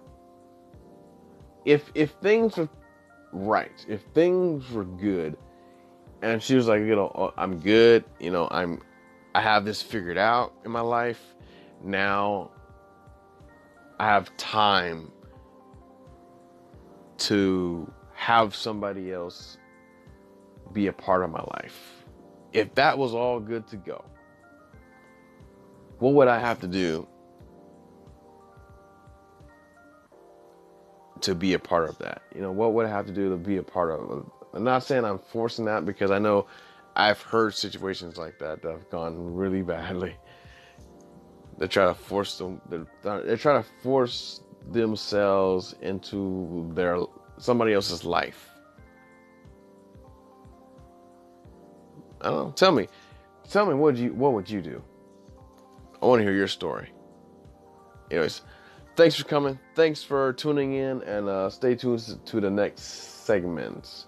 If if things are right, if things were good, and she was like, you know, oh, I'm good, you know, I'm, I have this figured out in my life. Now I have time to have somebody else be a part of my life. If that was all good to go, what would I have to do to be a part of that? You know, what would I have to do to be a part of? I'm not saying I'm forcing that because I know I've heard situations like that that have gone really badly. They try to force them. They're, they try to force themselves into their somebody else's life. I don't know. Tell me, tell me what you what would you do? I want to hear your story. Anyways, thanks for coming. Thanks for tuning in, and uh, stay tuned to the next segments.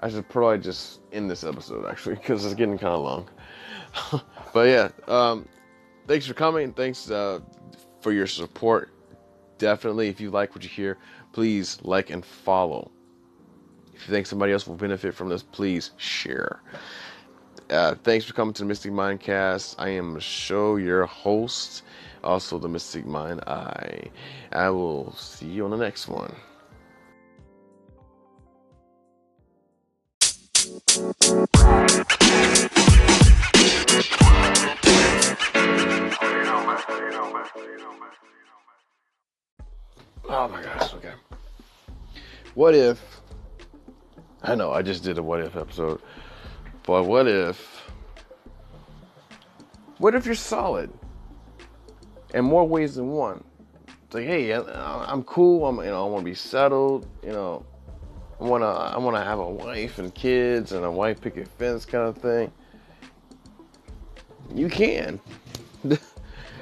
I should probably just end this episode actually because it's getting kind of long. but yeah, um, thanks for coming. Thanks uh, for your support. Definitely, if you like what you hear, please like and follow. If you think somebody else will benefit from this, please share. Uh, thanks for coming to the Mystic Mindcast. I am show your host, also the Mystic Mind Eye. I will see you on the next one. Oh my gosh, okay. What if I know I just did a what if episode, but what if what if you're solid in more ways than one? It's like, hey, I'm cool. I'm, you know, I want to be settled. You know, I want to, I want to have a wife and kids and a white picket fence kind of thing. You can.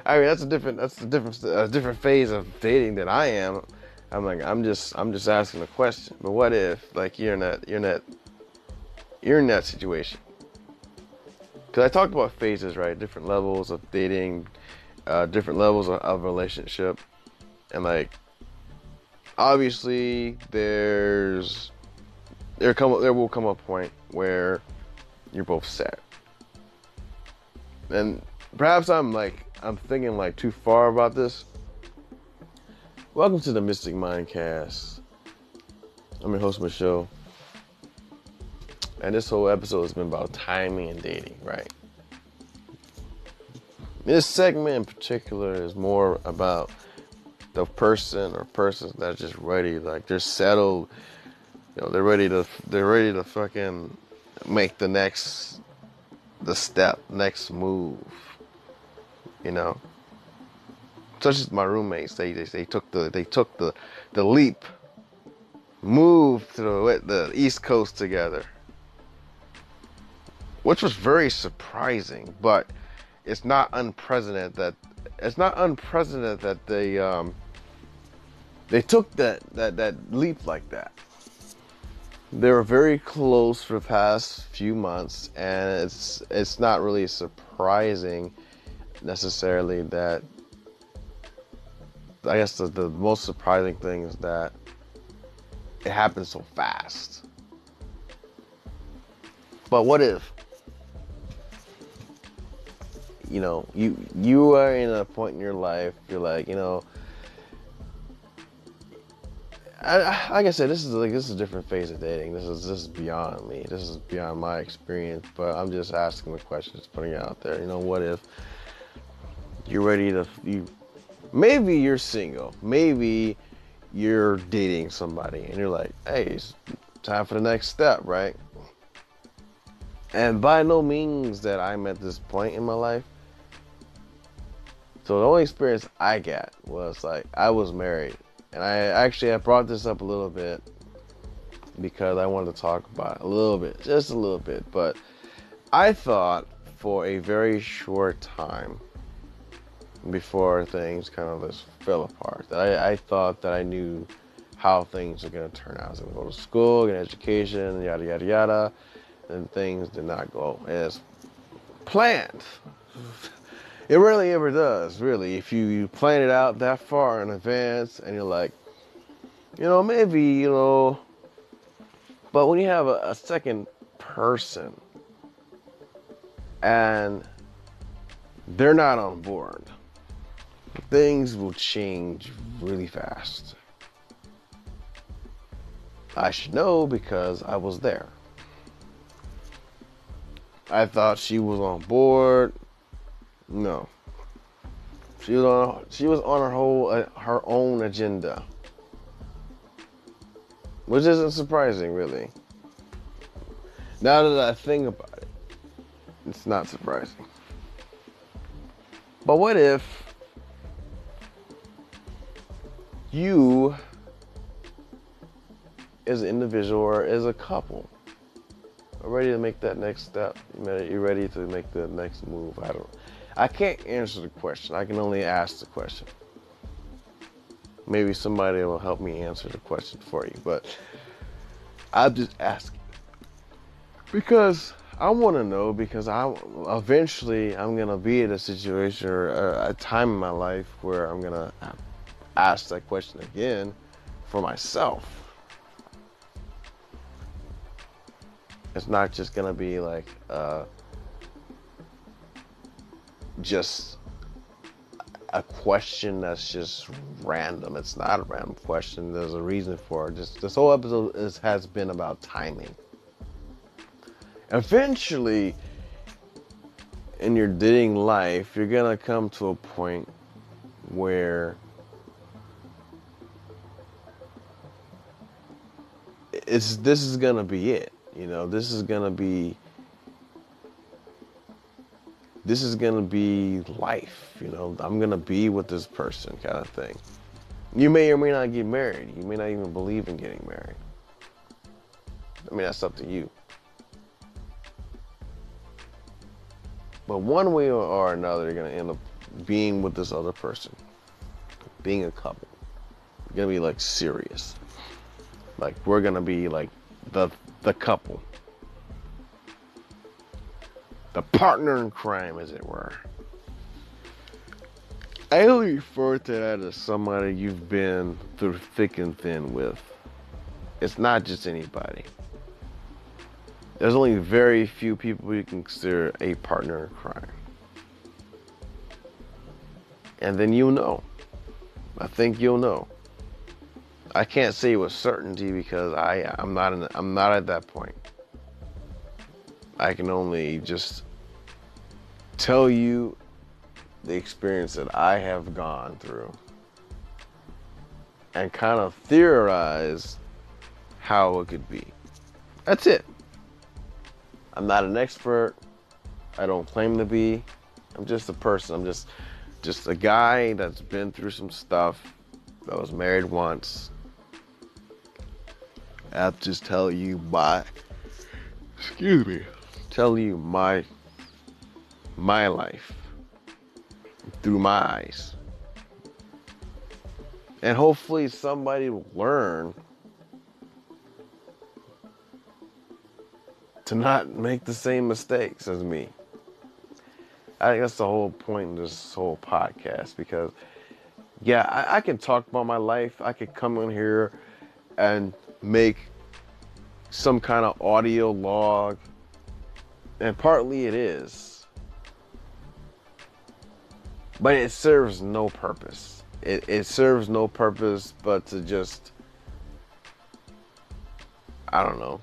I mean, that's a different, that's a different, a different phase of dating than I am. I'm like, I'm just, I'm just asking a question. But what if, like, you're in that, you're in that, you're in that situation? Because I talked about phases, right? Different levels of dating, uh, different levels of, of relationship, and like, obviously, there's, there come, there will come a point where you're both set, and perhaps I'm like, I'm thinking like too far about this Welcome to the Mystic Mindcast. I'm your host, Michelle. And this whole episode has been about timing and dating, right? This segment in particular is more about the person or persons that are just ready, like they're settled, you know, they're ready to they're ready to fucking make the next the step, next move. You know? such as my roommates, they, they they took the they took the the leap, moved to the, the East Coast together, which was very surprising. But it's not unprecedented that it's not unprecedented that they um, they took that that that leap like that. They were very close for the past few months, and it's it's not really surprising necessarily that I guess the, the most surprising thing is that it happened so fast. But what if you know you you are in a point in your life you're like you know I, like I said, this is like this is a different phase of dating. This is this is beyond me. This is beyond my experience. But I'm just asking the questions, putting it out there. You know, what if you're ready to you Maybe you're single. Maybe you're dating somebody and you're like, hey, it's time for the next step, right? And by no means that I'm at this point in my life. So the only experience I got was like I was married. And I actually I brought this up a little bit because I wanted to talk about it a little bit, just a little bit. But I thought for a very short time before things kind of just fell apart. I, I thought that I knew how things were going to turn out. I was going to go to school, get an education, yada, yada, yada. And things did not go as planned. It really ever does, really. If you, you plan it out that far in advance and you're like, you know, maybe, you know, but when you have a, a second person and they're not on board, things will change really fast. I should know because I was there. I thought she was on board. No. She was on she was on her whole uh, her own agenda. Which isn't surprising really. Now that I think about it, it's not surprising. But what if you as an individual or as a couple are ready to make that next step? You're ready to make the next move? I don't. I can't answer the question. I can only ask the question. Maybe somebody will help me answer the question for you, but I'm just asking because I want to know because I eventually I'm gonna be in a situation or a, a time in my life where I'm gonna ask that question again for myself. It's not just gonna be like uh, just a question that's just random. It's not a random question. There's a reason for it. Just this whole episode is, has been about timing. Eventually, in your dating life, you're gonna come to a point where it's this is gonna be it. You know, this is gonna be this is gonna be life. You know, I'm gonna be with this person, kind of thing. You may or may not get married. You may not even believe in getting married. I mean, that's up to you. But one way or another, you're gonna end up being with this other person, being a couple. You're gonna be like serious. Like we're gonna be like the the couple, the partner in crime, as it were. I only refer to that as somebody you've been through thick and thin with. It's not just anybody. There's only very few people you can consider a partner in crime. And then you'll know. I think you'll know. I can't say with certainty because I I'm not in, I'm not at that point. I can only just tell you the experience that I have gone through and kind of theorize how it could be. That's it. I'm not an expert. I don't claim to be. I'm just a person. I'm just just a guy that's been through some stuff. That was married once. I'll just tell you my excuse me. Tell you my my life through my eyes. And hopefully somebody will learn to not make the same mistakes as me. I think that's the whole point in this whole podcast because, yeah, I, I can talk about my life. I could come in here and make some kind of audio log, and partly it is. But it serves no purpose. It, it serves no purpose but to just, I don't know,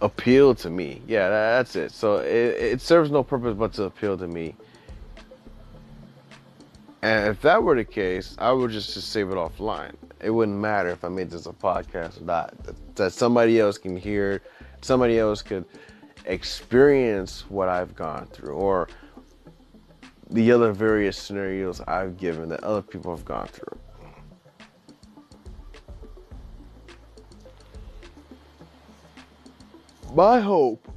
appeal to me. Yeah, that's it. So it, it serves no purpose but to appeal to me. And if that were the case, I would just, just save it offline. It wouldn't matter if I made this a podcast or not. That, that somebody else can hear, somebody else could experience what I've gone through, or the other various scenarios I've given that other people have gone through. my hope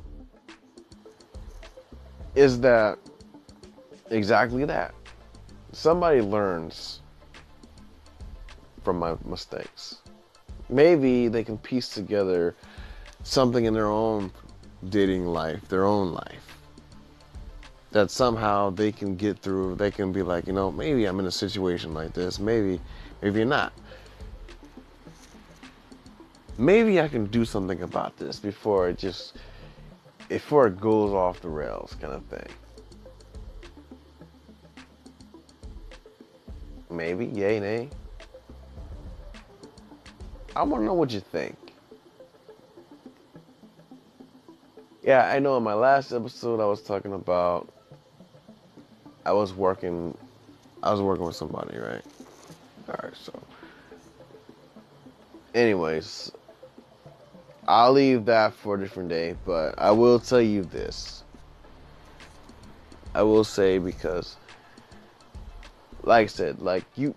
is that exactly that somebody learns from my mistakes. Maybe they can piece together something in their own dating life, their own life, that somehow they can get through. They can be like, you know, maybe I'm in a situation like this. Maybe, maybe not maybe I can do something about this before it just before it goes off the rails kind of thing. Maybe, yay, nay. I want to know what you think. Yeah, I know in my last episode I was talking about I was working I was working with somebody, right? Alright, so anyways, I'll leave that for a different day, but I will tell you this. I will say because, like I said, like you,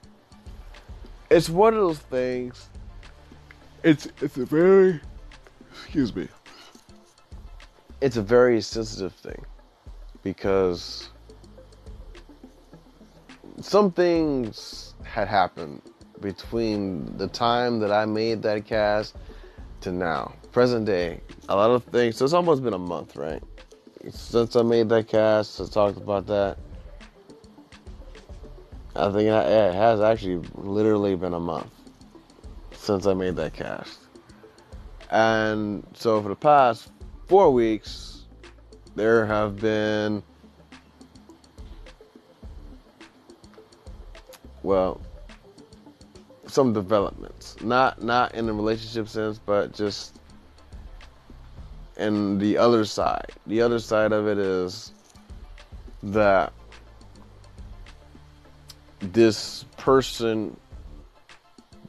it's one of those things. It's it's a very excuse me. It's a very sensitive thing because some things had happened between the time that I made that cast to now, present day. A lot of things. So it's almost been a month, right? Since I made that cast, I talked about that. I think it has actually literally been a month since I made that cast. And so for the past four weeks, there have been, well, some developments. Not not in the relationship sense, but just in the other side. The other side of it is that this person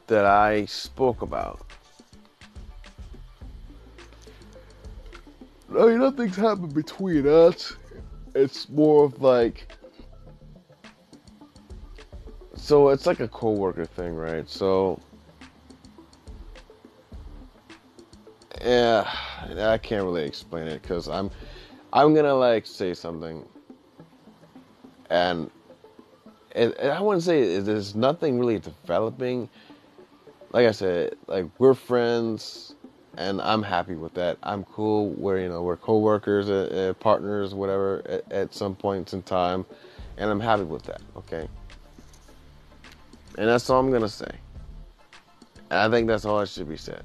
that I spoke about. I mean, nothing's happened between us. It's more of like. So it's like a coworker thing, right? So. Yeah, I can't really explain it because I'm, I'm gonna like say something, and, and, I wouldn't say there's nothing really developing like I said, like we're friends, and I'm happy with that. I'm cool. We're you know we're co-workers, uh, uh, partners, whatever, at, at some points in time, and I'm happy with that. Okay. And that's all I'm gonna say. I think that's all that should be said.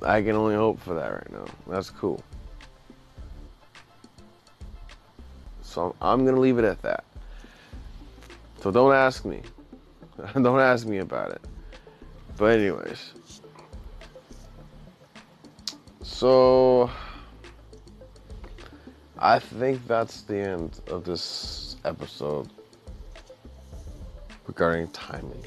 I can only hope for that right now. That's cool. So I'm gonna leave it at that. So don't ask me. Don't ask me about it. But anyways. So I think that's the end of this episode regarding timing.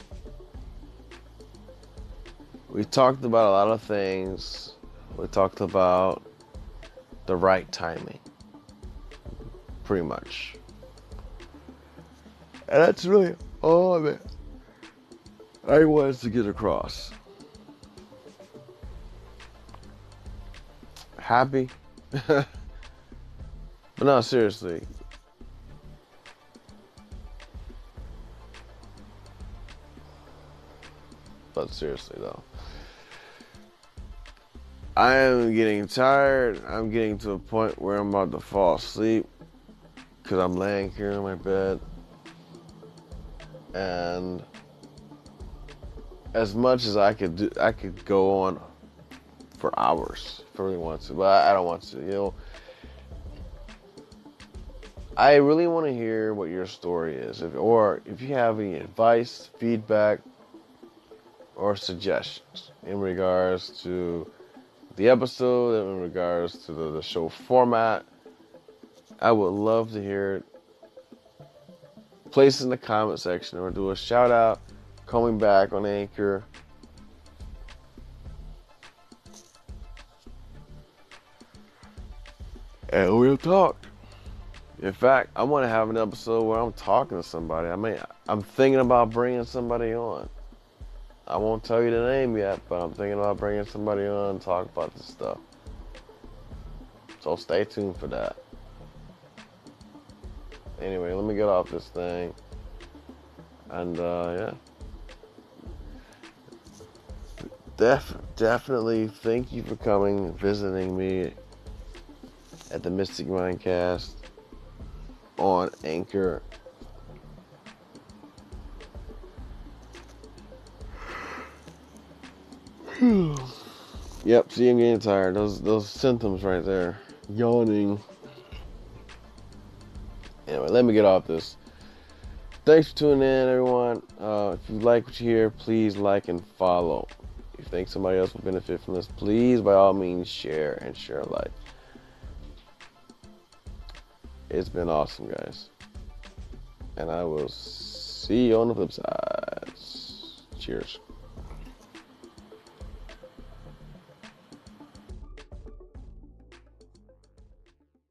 We talked about a lot of things. We talked about the right timing. Pretty much. And that's really all of it. I wanted to get across. Happy? but no, seriously. But seriously, though. I am getting tired. I'm getting to a point where I'm about to fall asleep because I'm laying here in my bed and as much as I could do, I could go on for hours if I really want to, but I don't want to. You know, I really want to hear what your story is, if, or if you have any advice, feedback, or suggestions in regards to the episode, in regards to the, the show format. I would love to hear it. Place in the comment section or do a shout out coming back on Anchor. And we'll talk. In fact, I want to have an episode where I'm talking to somebody. I mean, I'm thinking about bringing somebody on. I won't tell you the name yet, but I'm thinking about bringing somebody on and talk about this stuff. So stay tuned for that. Anyway, let me get off this thing. And uh, yeah. def- definitely thank you for coming visiting me at the Mystic Mindcast on Anchor. Yep, see, I'm getting tired. Those those symptoms right there, yawning. Anyway, let me get off this. Thanks for tuning in, everyone. Uh, if you like what you hear, please like and follow If you think somebody else will benefit from this, please by all means share and share life. It's been awesome, guys. And I will see you on the flip side. Cheers.